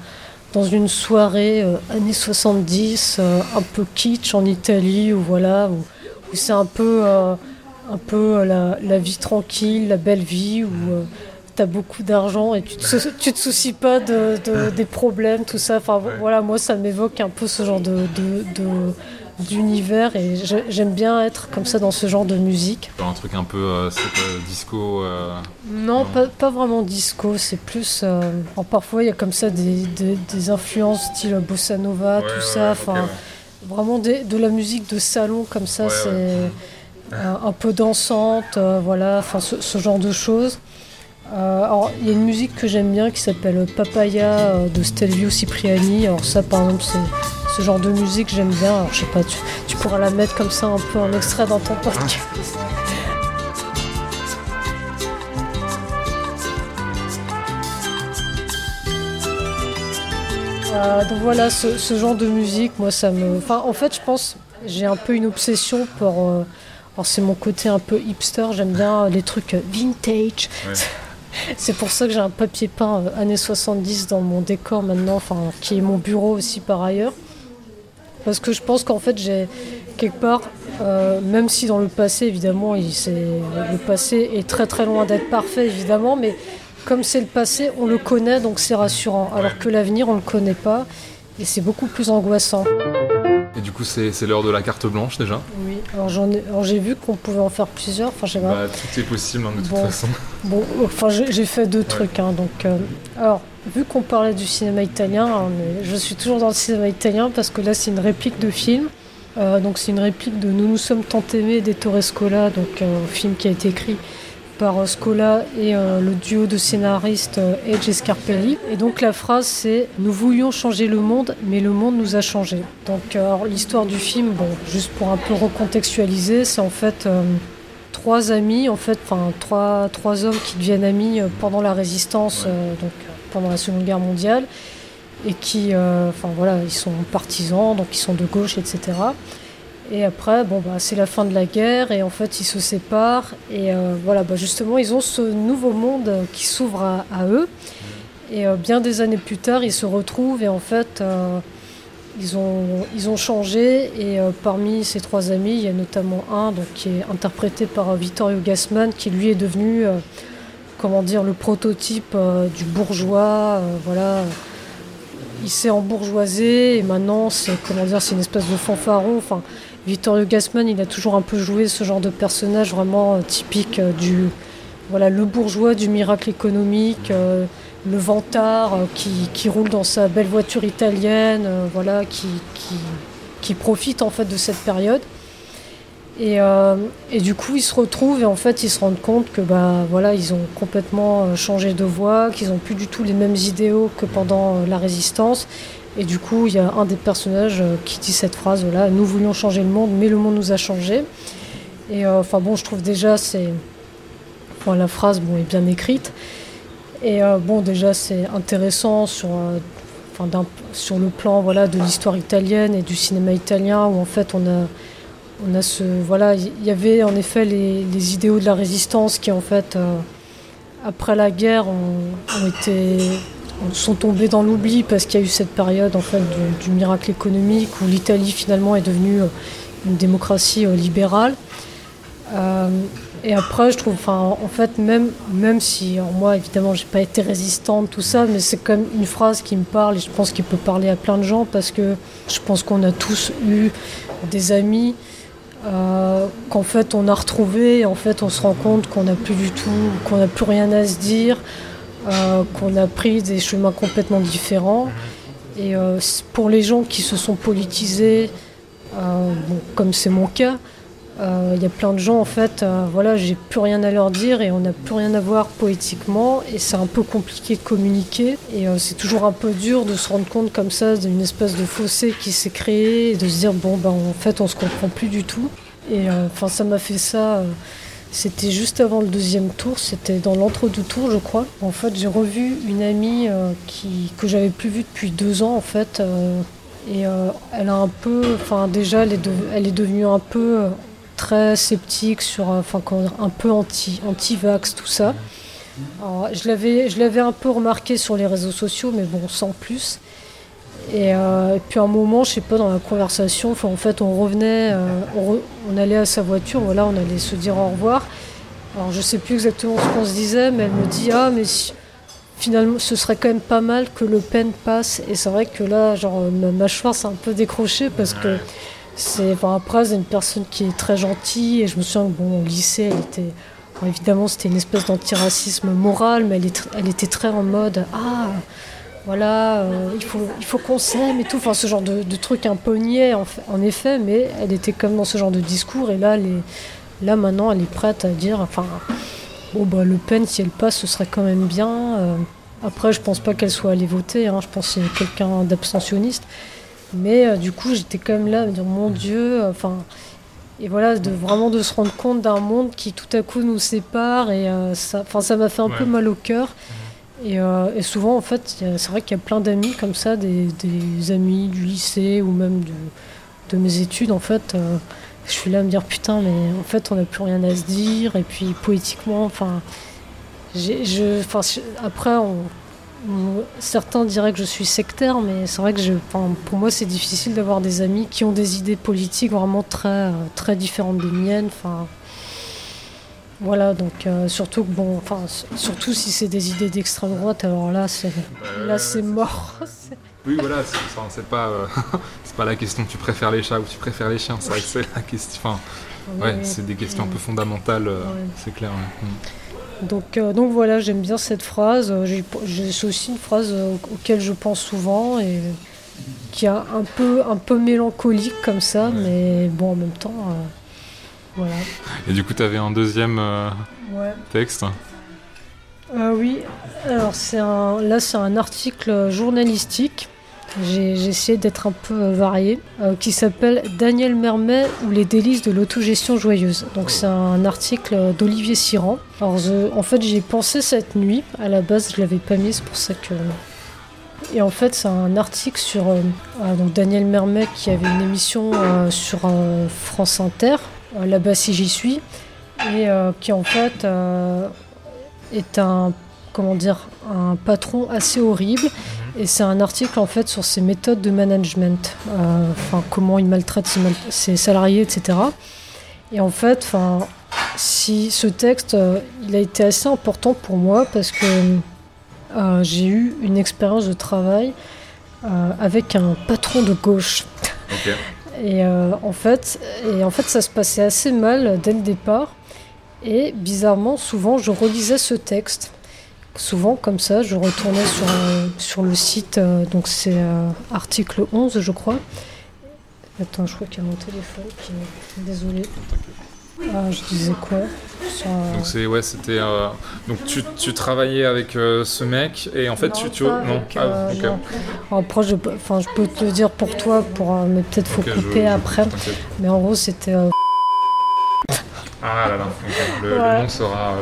dans une soirée euh, années 70, euh, un peu kitsch en Italie, où, voilà, où, où c'est un peu, euh, un peu la, la vie tranquille, la belle vie, où tu as beaucoup d'argent et tu te, tu te soucies pas de, de- des problèmes, tout ça. Enfin voilà, moi ça m'évoque un peu ce genre de, de- de- d'univers et j'ai- j'aime bien être comme ça dans ce genre de musique. Un truc un peu euh, disco. euh, Non, pas, pas vraiment disco, c'est plus. euh, alors parfois il y a comme ça des, des- des influences style bossa nova, ouais, tout ouais, ça. Enfin, ouais. vraiment des- de la musique de salon comme ça, c'est un peu dansante, euh, voilà, enfin ce, ce genre de choses. Alors il y a une musique que j'aime bien qui s'appelle Papaya de Stelvio Cipriani. Alors ça par exemple c'est ce genre de musique j'aime bien. Alors je sais pas, tu, tu pourras la mettre comme ça un peu en extrait dans ton podcast. Euh, donc voilà, ce, ce genre de musique, moi ça me. Enfin, en fait, je pense, j'ai un peu une obsession pour. euh, Alors, c'est mon côté un peu hipster, j'aime bien les trucs vintage. Ouais. C'est pour ça que j'ai un papier peint euh, années 70 dans mon décor maintenant, enfin, qui est mon bureau aussi par ailleurs. Parce que je pense qu'en fait, j'ai quelque part, euh, même si dans le passé, évidemment, il, le passé est très très loin d'être parfait, évidemment, mais comme c'est le passé, on le connaît, donc c'est rassurant. Alors que l'avenir, on ne le connaît pas, et c'est beaucoup plus angoissant. Et du coup, c'est l'heure de la carte blanche déjà Oui, alors j'ai vu qu'on pouvait en faire plusieurs. Enfin, bah, Tout est possible hein, de toute Bon. façon. Bon, enfin, j'ai j'ai fait deux trucs. hein, donc, euh, alors, vu qu'on parlait du cinéma italien, hein, je suis toujours dans le cinéma italien parce que là, c'est une réplique de film. Euh, donc, c'est une réplique de Nous nous sommes tant aimés d'Ettore Scola, donc euh, un film qui a été écrit par euh, Scola et le duo de scénaristes Edge et Scarpelli. Et donc, la phrase, c'est Nous voulions changer le monde, mais le monde nous a changé. Donc, l'histoire du film, bon, juste pour un peu recontextualiser, c'est en fait. trois amis, en fait, enfin trois, trois hommes qui deviennent amis pendant la résistance, pendant la Seconde Guerre mondiale, et qui, euh, enfin voilà, ils sont partisans, donc ils sont de gauche, etc. Et après, bon bah c'est la fin de la guerre, et en fait ils se séparent, et euh, voilà, bah, justement ils ont ce nouveau monde qui s'ouvre à, eux, et euh, bien des années plus tard ils se retrouvent, et en fait ils ont, ils ont changé et parmi ces trois amis, il y a notamment un donc, qui est interprété par Vittorio Gassman qui lui est devenu comment dire, le prototype euh, du bourgeois. euh, voilà. Il s'est embourgeoisé et maintenant c'est comment dire, c'est une espèce de fanfaron. Enfin, Vittorio Gassman, il a toujours un peu joué ce genre de personnage vraiment euh, typique du voilà, le bourgeois du miracle économique. le vantard qui, roule dans sa belle voiture italienne, voilà, qui, qui, qui profite en fait de cette période. Et, euh, et du coup, ils se retrouvent et en fait, ils se rendent compte que bah voilà, ils ont complètement euh, changé de voie, qu'ils n'ont plus du tout les mêmes idéaux que pendant euh, la résistance. Et du coup, il y a un des personnages qui dit cette phrase voilà, nous voulions changer le monde, mais le monde nous a changé. Et enfin bon, je trouve déjà c'est la phrase bon est bien écrite. Et bon, déjà, c'est intéressant sur, sur le plan voilà, de l'histoire italienne et du cinéma italien, où en fait, on a, on a ce. Voilà, il y avait en effet les, idéaux de la résistance qui, en fait, euh, après la guerre, ont, été, sont tombés dans l'oubli parce qu'il y a eu cette période en fait, du, miracle économique où l'Italie, finalement, est devenue euh, une démocratie euh, libérale. Et après, je trouve, en fait, même, même si, moi, évidemment, j'ai pas été résistante, tout ça, mais c'est comme une phrase qui me parle et je pense qu'il peut parler à plein de gens parce que je pense qu'on a tous eu des amis euh, qu'en fait on a retrouvé et en fait on se rend compte qu'on n'a plus du tout, qu'on n'a plus rien à se dire, euh, qu'on a pris des chemins complètement différents. Et euh, pour les gens qui se sont politisés, comme c'est mon cas, il y a plein de gens en fait, euh, voilà, j'ai plus rien à leur dire et on n'a plus rien à voir poétiquement et c'est un peu compliqué de communiquer et euh, c'est toujours un peu dur de se rendre compte comme ça d'une espèce de fossé qui s'est créé et de se dire bon ben en fait on se comprend plus du tout et euh, enfin ça m'a fait ça. euh, c'était juste avant le deuxième tour, c'était dans l'entre-deux tours, je crois. En fait, j'ai revu une amie euh, qui, que j'avais plus vue depuis deux ans, en fait. euh, et euh, elle a un peu, enfin déjà, elle est, elle est devenue un peu euh, très sceptique sur, euh, enfin un peu anti, anti-vax, tout ça. Je l'avais, un peu remarqué sur les réseaux sociaux, mais bon, sans plus. Et, euh, puis à un moment, je sais pas, dans la conversation, en fait, on revenait, euh, on, allait à sa voiture, voilà, on allait se dire au revoir. Alors je sais plus exactement ce qu'on se disait, mais elle me dit ah mais finalement ce serait quand même pas mal que Le Pen passe. Et c'est vrai que là, genre ma mâchoire s'est un peu décrochée parce que c'est, enfin après c'est une personne qui est très gentille et je me souviens que bon au lycée elle était évidemment c'était une espèce d'antiracisme moral, mais elle, elle était très en mode ah voilà, euh, il faut, il faut qu'on s'aime et tout, enfin ce genre de, de truc un peu niais en, effet, mais elle était comme dans ce genre de discours et là, est- là maintenant elle est prête à dire, enfin, bon bah Le Pen si elle passe ce serait quand même bien. euh. après je pense pas qu'elle soit allée voter, hein, je pense que c'est quelqu'un d'abstentionniste, mais euh, du coup j'étais quand même là à me dire mon Dieu, euh, enfin. et voilà, de vraiment de se rendre compte d'un monde qui tout à coup nous sépare et euh, ça, m'a fait un peu mal au cœur. Et, euh, et souvent, en fait, c'est vrai qu'il y a plein d'amis comme ça, des, des amis du lycée ou même de, de mes études. En fait, euh, je suis là à me dire putain, mais en fait, on n'a plus rien à se dire. Et puis poétiquement, enfin, je, après, on- certains diraient que je suis sectaire, mais c'est vrai que je, pour moi, c'est difficile d'avoir des amis qui ont des idées politiques vraiment très, euh, très différentes des miennes. Enfin, voilà, donc euh, surtout que bon, enfin, surtout si c'est des idées d'extrême droite, alors là, c'est là, c'est mort. Oui, voilà, c'est pas, euh, c'est pas la question tu préfères les chats ou tu préfères les chiens. C'est vrai que c'est la question. Enfin, ouais, c'est des questions un peu fondamentales, euh, c'est clair. ouais. Donc, euh, donc voilà, j'aime bien cette phrase. Euh, C'est aussi une phrase euh, auquel je pense souvent et qui est un peu, un peu mélancolique comme ça, mais bon, en même temps, euh, voilà. Et du coup, tu avais un deuxième euh, Ouais. texte. Oui, alors un, là c'est un article journalistique. J'ai essayé d'être un peu euh, varié, euh, qui s'appelle Daniel Mermet ou les délices de l'autogestion joyeuse. Donc c'est un article d'Olivier Siran. Alors en fait j'y ai pensé cette nuit. À la base je l'avais pas mis, c'est pour ça que. Et en fait c'est un article sur euh, euh, donc Daniel Mermet qui avait une émission euh, sur euh, France Inter, euh, là-bas si j'y suis, et euh, qui en fait euh, est un comment dire un patron assez horrible et c'est un article en fait sur ses méthodes de management euh, comment il maltraite ses, mal- ses salariés etc et en fait enfin si ce texte euh, il a été assez important pour moi parce que euh, j'ai eu une expérience de travail euh, avec un patron de gauche et en fait, et en fait, ça se passait assez mal dès le départ. Et bizarrement, souvent, je relisais ce texte. Souvent, comme ça, je retournais sur, euh, sur le site, euh, donc c'est euh, article 11, je crois. Attends, je crois qu'il y a mon téléphone qui. Désolé. Ah, je disais quoi? Sur, Donc c'est ouais, c'était euh, donc tu, tu travaillais avec euh, ce mec et en fait Non, tu tu non avec, ah, non. Après, je, peux- enfin, je peux te le dire pour toi, pour, mais peut-être faut couper je- après. Mais en gros, c'était Ah là là, le, le nom sera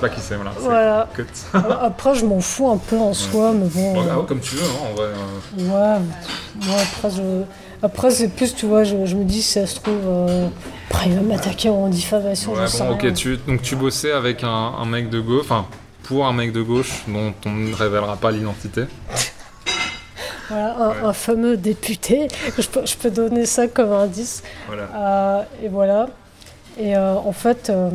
pas qui c'est voilà. cut. Après, je m'en fous un peu en soi, mais bon. Bon, euh, ah, comme tu veux hein, en vrai. euh. Ouais, après, je... après c'est plus, tu vois, je, je me dis, si ça se trouve, euh, après il va m'attaquer en diffamation, Ouais, sais ok, rien. tu, donc tu bossais avec un, un mec de gauche, enfin pour un mec de gauche dont on ne révélera pas l'identité. Voilà, un, un fameux député, je peux, je peux donner ça comme indice. Voilà. Euh, et voilà. Et euh, en fait, euh,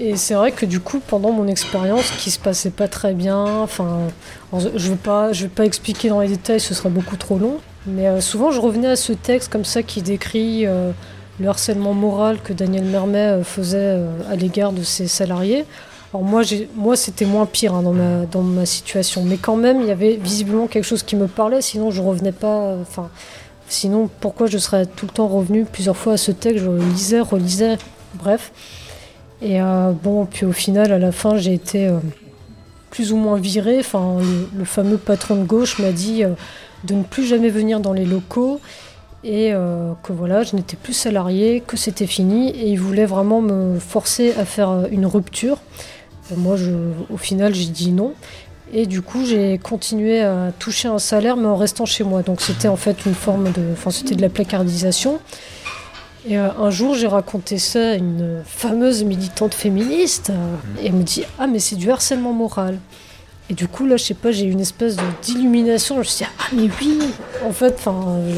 et c'est vrai que du coup, pendant mon expérience, qui se passait pas très bien, enfin, je vais vais pas expliquer dans les détails, ce serait beaucoup trop long. Mais euh, souvent, je revenais à ce texte comme ça qui décrit euh, le harcèlement moral que Daniel Mermet euh, faisait à l'égard de ses salariés. Alors moi, moi c'était moins pire hein, dans, ma, dans ma situation, mais quand même, il y avait visiblement quelque chose qui me parlait, sinon je revenais pas. Enfin, sinon, pourquoi je serais tout le temps revenu plusieurs fois à ce texte? Je le lisais, relisais, bref. Et euh, bon, puis au final, à la fin, j'ai été euh, plus ou moins viré. Enfin, le, fameux patron de gauche m'a dit euh, de ne plus jamais venir dans les locaux et que voilà, je n'étais plus salarié, que c'était fini, et il voulait vraiment me forcer à faire une rupture. Moi, je, au final, j'ai dit non. Et du coup, j'ai continué à toucher un salaire, mais en restant chez moi. Donc, c'était en fait une forme de, enfin, c'était de la placardisation. Et euh, un jour, j'ai raconté ça à une fameuse militante féministe, euh, et elle me dit ah mais c'est du harcèlement moral. Et du coup, là, je sais pas, j'ai eu une espèce d'illumination. Je me suis dit, ah, mais oui En fait,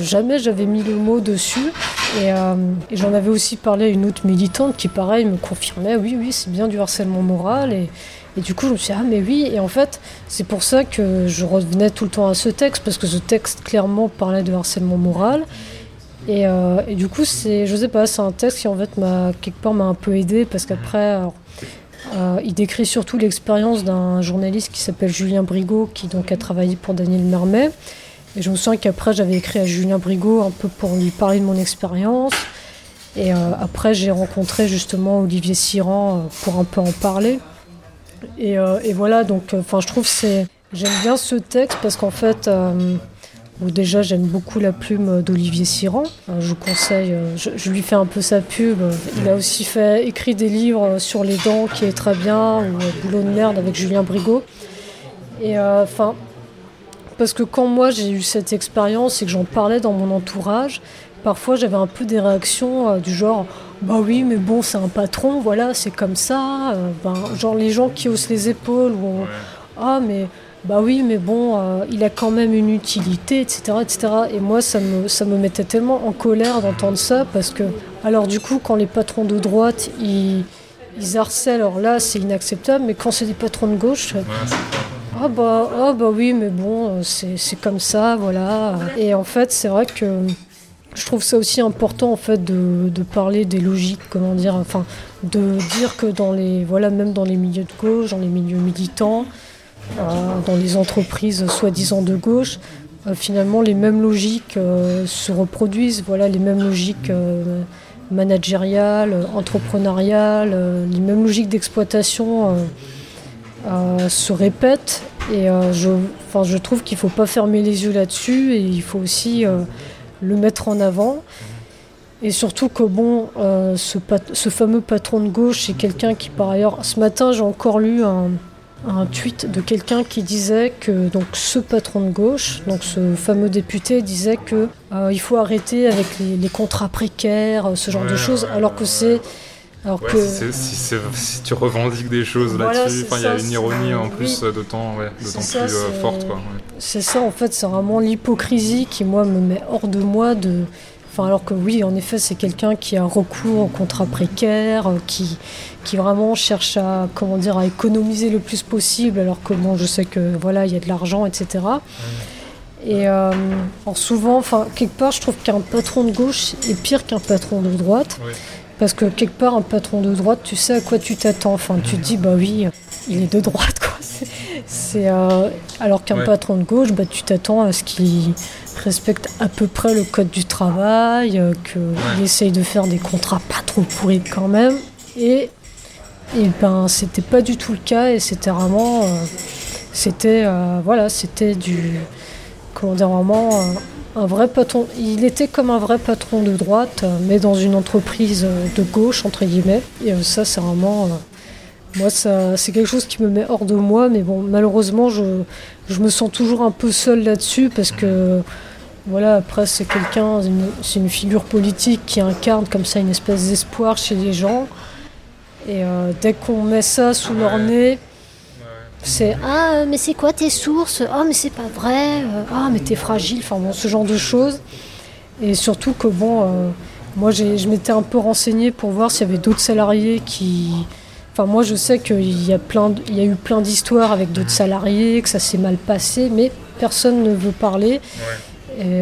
jamais j'avais mis le mot dessus. Et, euh, et j'en avais aussi parlé à une autre militante qui, pareil, me confirmait, oui, oui, c'est bien du harcèlement moral. Et, et du coup, je me suis dit, ah, mais oui. Et en fait, c'est pour ça que je revenais tout le temps à ce texte, parce que ce texte, clairement, parlait de harcèlement moral. Et, euh, et du coup, c'est, je sais pas, c'est un texte qui, en fait, m'a, quelque part, m'a un peu aidé, parce qu'après, euh, il décrit surtout l'expérience d'un journaliste qui s'appelle Julien Brigaud, qui donc a travaillé pour Daniel Mermet. Et je me souviens qu'après, j'avais écrit à Julien Brigaud un peu pour lui parler de mon expérience. Et euh, après, j'ai rencontré justement Olivier Siran pour un peu en parler. Et, et voilà, donc, enfin, je trouve que c'est. J'aime bien ce texte parce qu'en fait, déjà, j'aime beaucoup la plume d'Olivier Siran. Euh, je vous conseille, euh, je, je lui fais un peu sa pub. Il a aussi fait écrit des livres sur les dents qui est très bien, ou euh, Boulot de merde avec Julien Brigaud. Et euh, enfin, parce que quand moi j'ai eu cette expérience et que j'en parlais dans mon entourage, parfois j'avais un peu des réactions euh, du genre bah oui mais bon c'est un patron voilà c'est comme ça euh, ben, genre les gens qui haussent les épaules ou ah mais bah oui mais bon euh, il a quand même une utilité etc etc et moi ça me ça me mettait tellement en colère d'entendre ça parce que alors du coup quand les patrons de droite ils ils harcèlent alors là c'est inacceptable mais quand c'est des patrons de gauche Ah bah, ah bah oui, mais bon, c'est comme ça, voilà. Et en fait, c'est vrai que je trouve ça aussi important en fait de, de, parler des logiques, comment dire, enfin, de dire que dans les, voilà, même dans les milieux de gauche, dans les milieux militants, euh, dans les entreprises soi-disant de gauche, euh, finalement les mêmes logiques euh, se reproduisent, voilà, les mêmes logiques managériales, entrepreneuriales, les mêmes logiques d'exploitation se répètent. Et je, je trouve qu'il ne faut pas fermer les yeux là-dessus et il faut aussi le mettre en avant. Et surtout que bon, ce, ce, fameux patron de gauche, c'est quelqu'un qui par ailleurs, ce matin j'ai encore lu un, un tweet de quelqu'un qui disait que donc ce patron de gauche, donc ce fameux député, disait que euh, il faut arrêter avec les, contrats précaires, ce genre de choses, alors que c'est alors que... si, tu revendiques des choses là-dessus, il y a une ironie en plus d'autant plus euh, forte. C'est ça, en fait, c'est vraiment l'hypocrisie qui, moi, me met hors de moi de, Enfin, alors que oui, en effet, c'est quelqu'un qui a recours au contrat précaire, euh, qui, qui vraiment cherche à, comment dire, à économiser le plus possible, alors que bon, je sais que voilà, il y a de l'argent, etc. Et euh, souvent, enfin, quelque part, je trouve qu'un patron de gauche est pire qu'un patron de droite. Parce que quelque part, un patron de droite, tu sais à quoi tu t'attends. Enfin, tu te dis, bah oui, il est de droite. C'est, euh, alors qu'un patron de gauche, bah, tu t'attends à ce qu'il respecte à peu près le code du travail, euh, qu'il essaye de faire des contrats pas trop pourris quand même. Et, et ben, c'était pas du tout le cas et c'était vraiment. Euh, c'était. Voilà, c'était du. Comment dire, vraiment. un vrai patron. Il était comme un vrai patron de droite, mais dans une entreprise de gauche, entre guillemets. Et ça, c'est vraiment. Moi, c'est quelque chose qui me met hors de moi, mais bon, malheureusement, je, je me sens toujours un peu seule là-dessus parce que voilà, après, c'est quelqu'un, c'est une figure politique qui incarne comme ça une espèce d'espoir chez les gens. Et euh, dès qu'on met ça sous leur nez, c'est Ah, mais c'est quoi tes sources? Ah, mais c'est pas vrai euh, Ah, mais t'es fragile Enfin, bon, ce genre de choses. Et surtout que, bon, euh, moi, je m'étais un peu renseignée pour voir s'il y avait d'autres salariés qui. Enfin, moi, je sais qu'il y, a plein, il y a eu plein d'histoires avec d'autres salariés, que ça s'est mal passé, mais personne ne veut parler.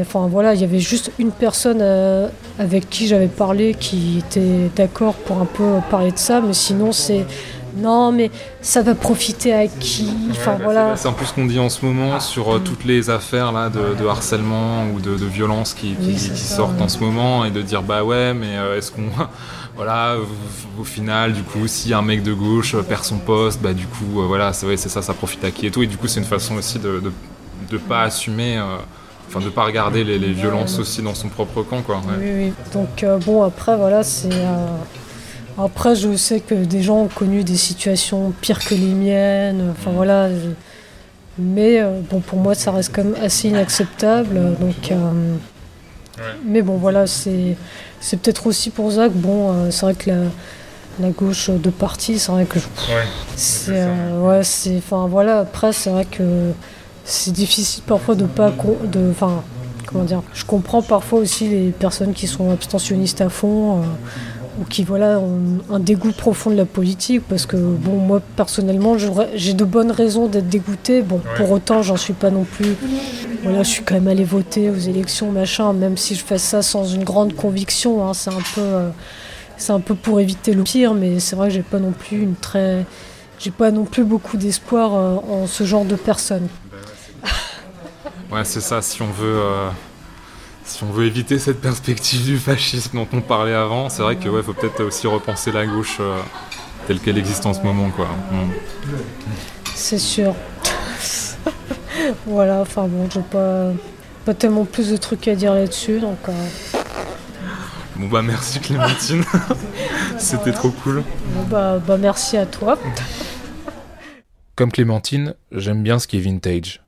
Enfin voilà, il y avait juste une personne euh, avec qui j'avais parlé qui était d'accord pour un peu parler de ça, mais sinon c'est non, mais ça va profiter à qui? Enfin voilà. C'est un peu ce qu'on dit en ce moment sur euh, toutes les affaires là de, harcèlement ou de, violence qui, sortent en ce moment et de dire bah ouais, mais euh, est-ce qu'on voilà, au, final, du coup, si un mec de gauche perd son poste, bah du coup, voilà, c'est c'est ça, ça profite à qui et tout. Et du coup, c'est une façon aussi de ne pas assumer enfin de pas regarder les, violences aussi dans son propre camp quoi. Oui, oui. Donc euh, bon après voilà c'est euh, après je sais que des gens ont connu des situations pires que les miennes. Enfin voilà. Mais euh, bon pour moi ça reste quand même assez inacceptable. Donc mais bon voilà c'est c'est peut-être aussi pour ça que bon c'est vrai que la la gauche de parti, c'est vrai que je... ouais, c'est ouais, c'est enfin voilà après c'est vrai que c'est difficile parfois de pas de enfin comment dire je comprends parfois aussi les personnes qui sont abstentionnistes à fond euh, ou qui voilà ont un dégoût profond de la politique parce que bon moi personnellement j'ai de bonnes raisons d'être dégoûté bon pour autant j'en suis pas non plus voilà je suis quand même allé voter aux élections machin même si je fais ça sans une grande conviction hein, c'est un peu euh, c'est un peu pour éviter le pire mais c'est vrai que j'ai pas non plus une très j'ai pas non plus beaucoup d'espoir euh, en ce genre de personnes Ouais, c'est ça, si on veut. Euh, si on veut éviter cette perspective du fascisme dont on parlait avant, c'est vrai qu'il ouais, faut peut-être aussi repenser la gauche euh, telle qu'elle existe en ce moment. quoi. Mm. C'est sûr. voilà, enfin bon, j'ai pas, pas tellement plus de trucs à dire là-dessus, donc... Euh. Bon bah merci Clémentine, c'était trop cool. bah, bah merci à toi. Comme Clémentine, j'aime bien ce qui est vintage.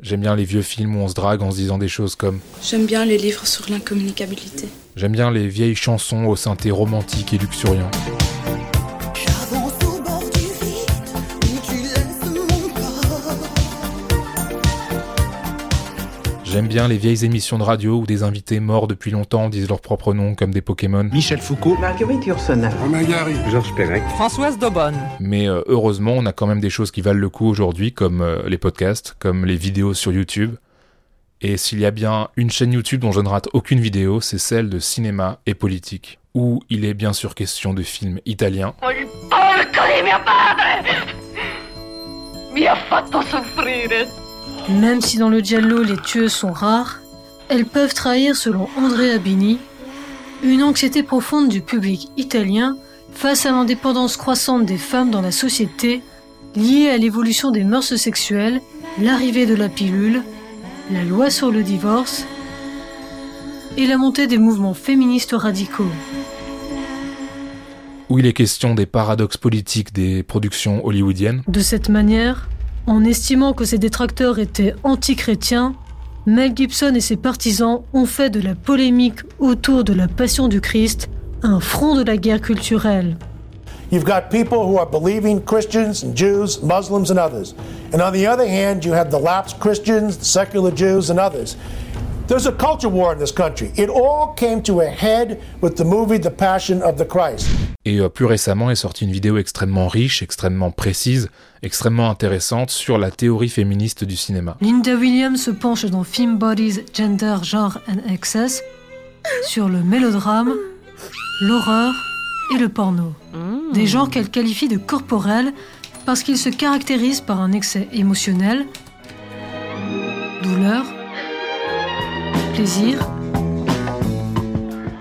J'aime bien les vieux films où on se drague en se disant des choses comme J'aime bien les livres sur l'incommunicabilité. J'aime bien les vieilles chansons au synthé romantique et luxuriant. J'aime bien les vieilles émissions de radio où des invités morts depuis longtemps disent leur propre nom comme des Pokémon. Michel Foucault, Marguerite Yourcenar, Romain Gary, Georges Perec, Françoise Daubonne. Mais euh, heureusement, on a quand même des choses qui valent le coup aujourd'hui, comme euh, les podcasts, comme les vidéos sur YouTube. Et s'il y a bien une chaîne YouTube dont je ne rate aucune vidéo, c'est celle de cinéma et politique, où il est bien sûr question de films italiens. Même si dans le giallo les tueuses sont rares, elles peuvent trahir, selon Andrea Bini, une anxiété profonde du public italien face à l'indépendance croissante des femmes dans la société, liée à l'évolution des mœurs sexuelles, l'arrivée de la pilule, la loi sur le divorce et la montée des mouvements féministes radicaux. Où il est question des paradoxes politiques des productions hollywoodiennes. De cette manière, en estimant que ses détracteurs étaient anti-chrétiens, Mel Gibson et ses partisans ont fait de la polémique autour de la passion du Christ un front de la guerre culturelle. You've got people who are believing Christians and Jews, Muslims and others. And on the other hand, you have the lapsed Christians, the secular Jews and others. There's a culture war in this country. It all came to a head with the movie The Passion of the Christ. Et euh, plus récemment est sortie une vidéo extrêmement riche, extrêmement précise, extrêmement intéressante sur la théorie féministe du cinéma. Linda Williams se penche dans Film Bodies, Gender, Genre and Excess sur le mélodrame, l'horreur et le porno. Des genres qu'elle qualifie de corporels parce qu'ils se caractérisent par un excès émotionnel, douleur, plaisir,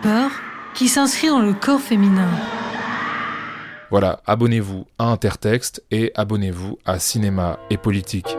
peur, qui s'inscrit dans le corps féminin. Voilà, abonnez-vous à Intertexte et abonnez-vous à Cinéma et Politique.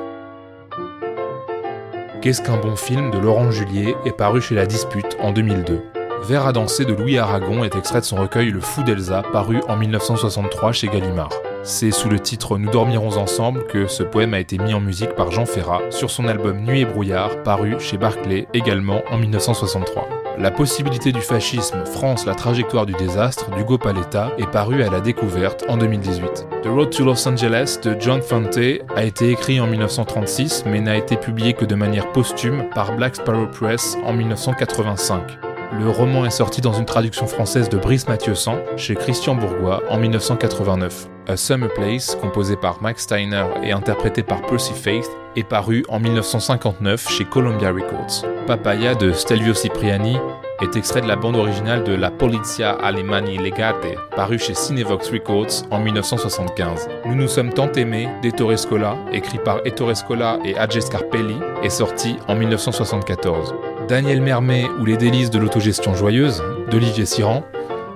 Qu'est-ce qu'un bon film de Laurent Julier est paru chez La Dispute en 2002. Vers à danser de Louis Aragon est extrait de son recueil Le Fou d'Elsa, paru en 1963 chez Gallimard. C'est sous le titre Nous dormirons ensemble que ce poème a été mis en musique par Jean Ferrat sur son album Nuit et brouillard, paru chez Barclay également en 1963. La possibilité du fascisme, France, la trajectoire du désastre d'Hugo Paletta est paru à la découverte en 2018. The Road to Los Angeles de John Fante a été écrit en 1936 mais n'a été publié que de manière posthume par Black Sparrow Press en 1985. Le roman est sorti dans une traduction française de Brice Mathieusan chez Christian Bourgois en 1989. A Summer Place, composé par Max Steiner et interprété par Percy Faith, est paru en 1959 chez Columbia Records. Papaya de Stelvio Cipriani est extrait de la bande originale de La Polizia Alemani Legate, paru chez Cinevox Records en 1975. Nous nous sommes tant aimés d'Ettore Scola, écrit par Ettore Scola et Adje Scarpelli, est sorti en 1974. Daniel Mermet ou les délices de l'autogestion joyeuse d'Olivier Siran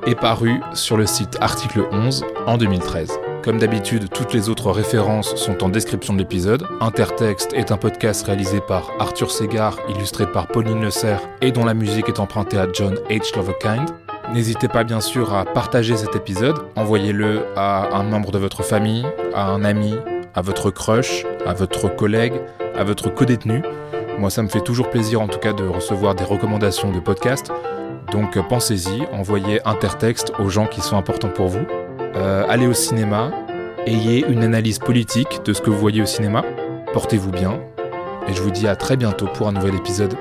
est paru sur le site Article 11 en 2013. Comme d'habitude, toutes les autres références sont en description de l'épisode. Intertexte est un podcast réalisé par Arthur Segar, illustré par Pauline Le Serre et dont la musique est empruntée à John H. Loverkind. N'hésitez pas bien sûr à partager cet épisode, envoyez-le à un membre de votre famille, à un ami, à votre crush, à votre collègue, à votre codétenu. Moi ça me fait toujours plaisir en tout cas de recevoir des recommandations de podcasts. Donc euh, pensez-y, envoyez Intertexte aux gens qui sont importants pour vous. Euh, allez au cinéma, ayez une analyse politique de ce que vous voyez au cinéma, portez-vous bien, et je vous dis à très bientôt pour un nouvel épisode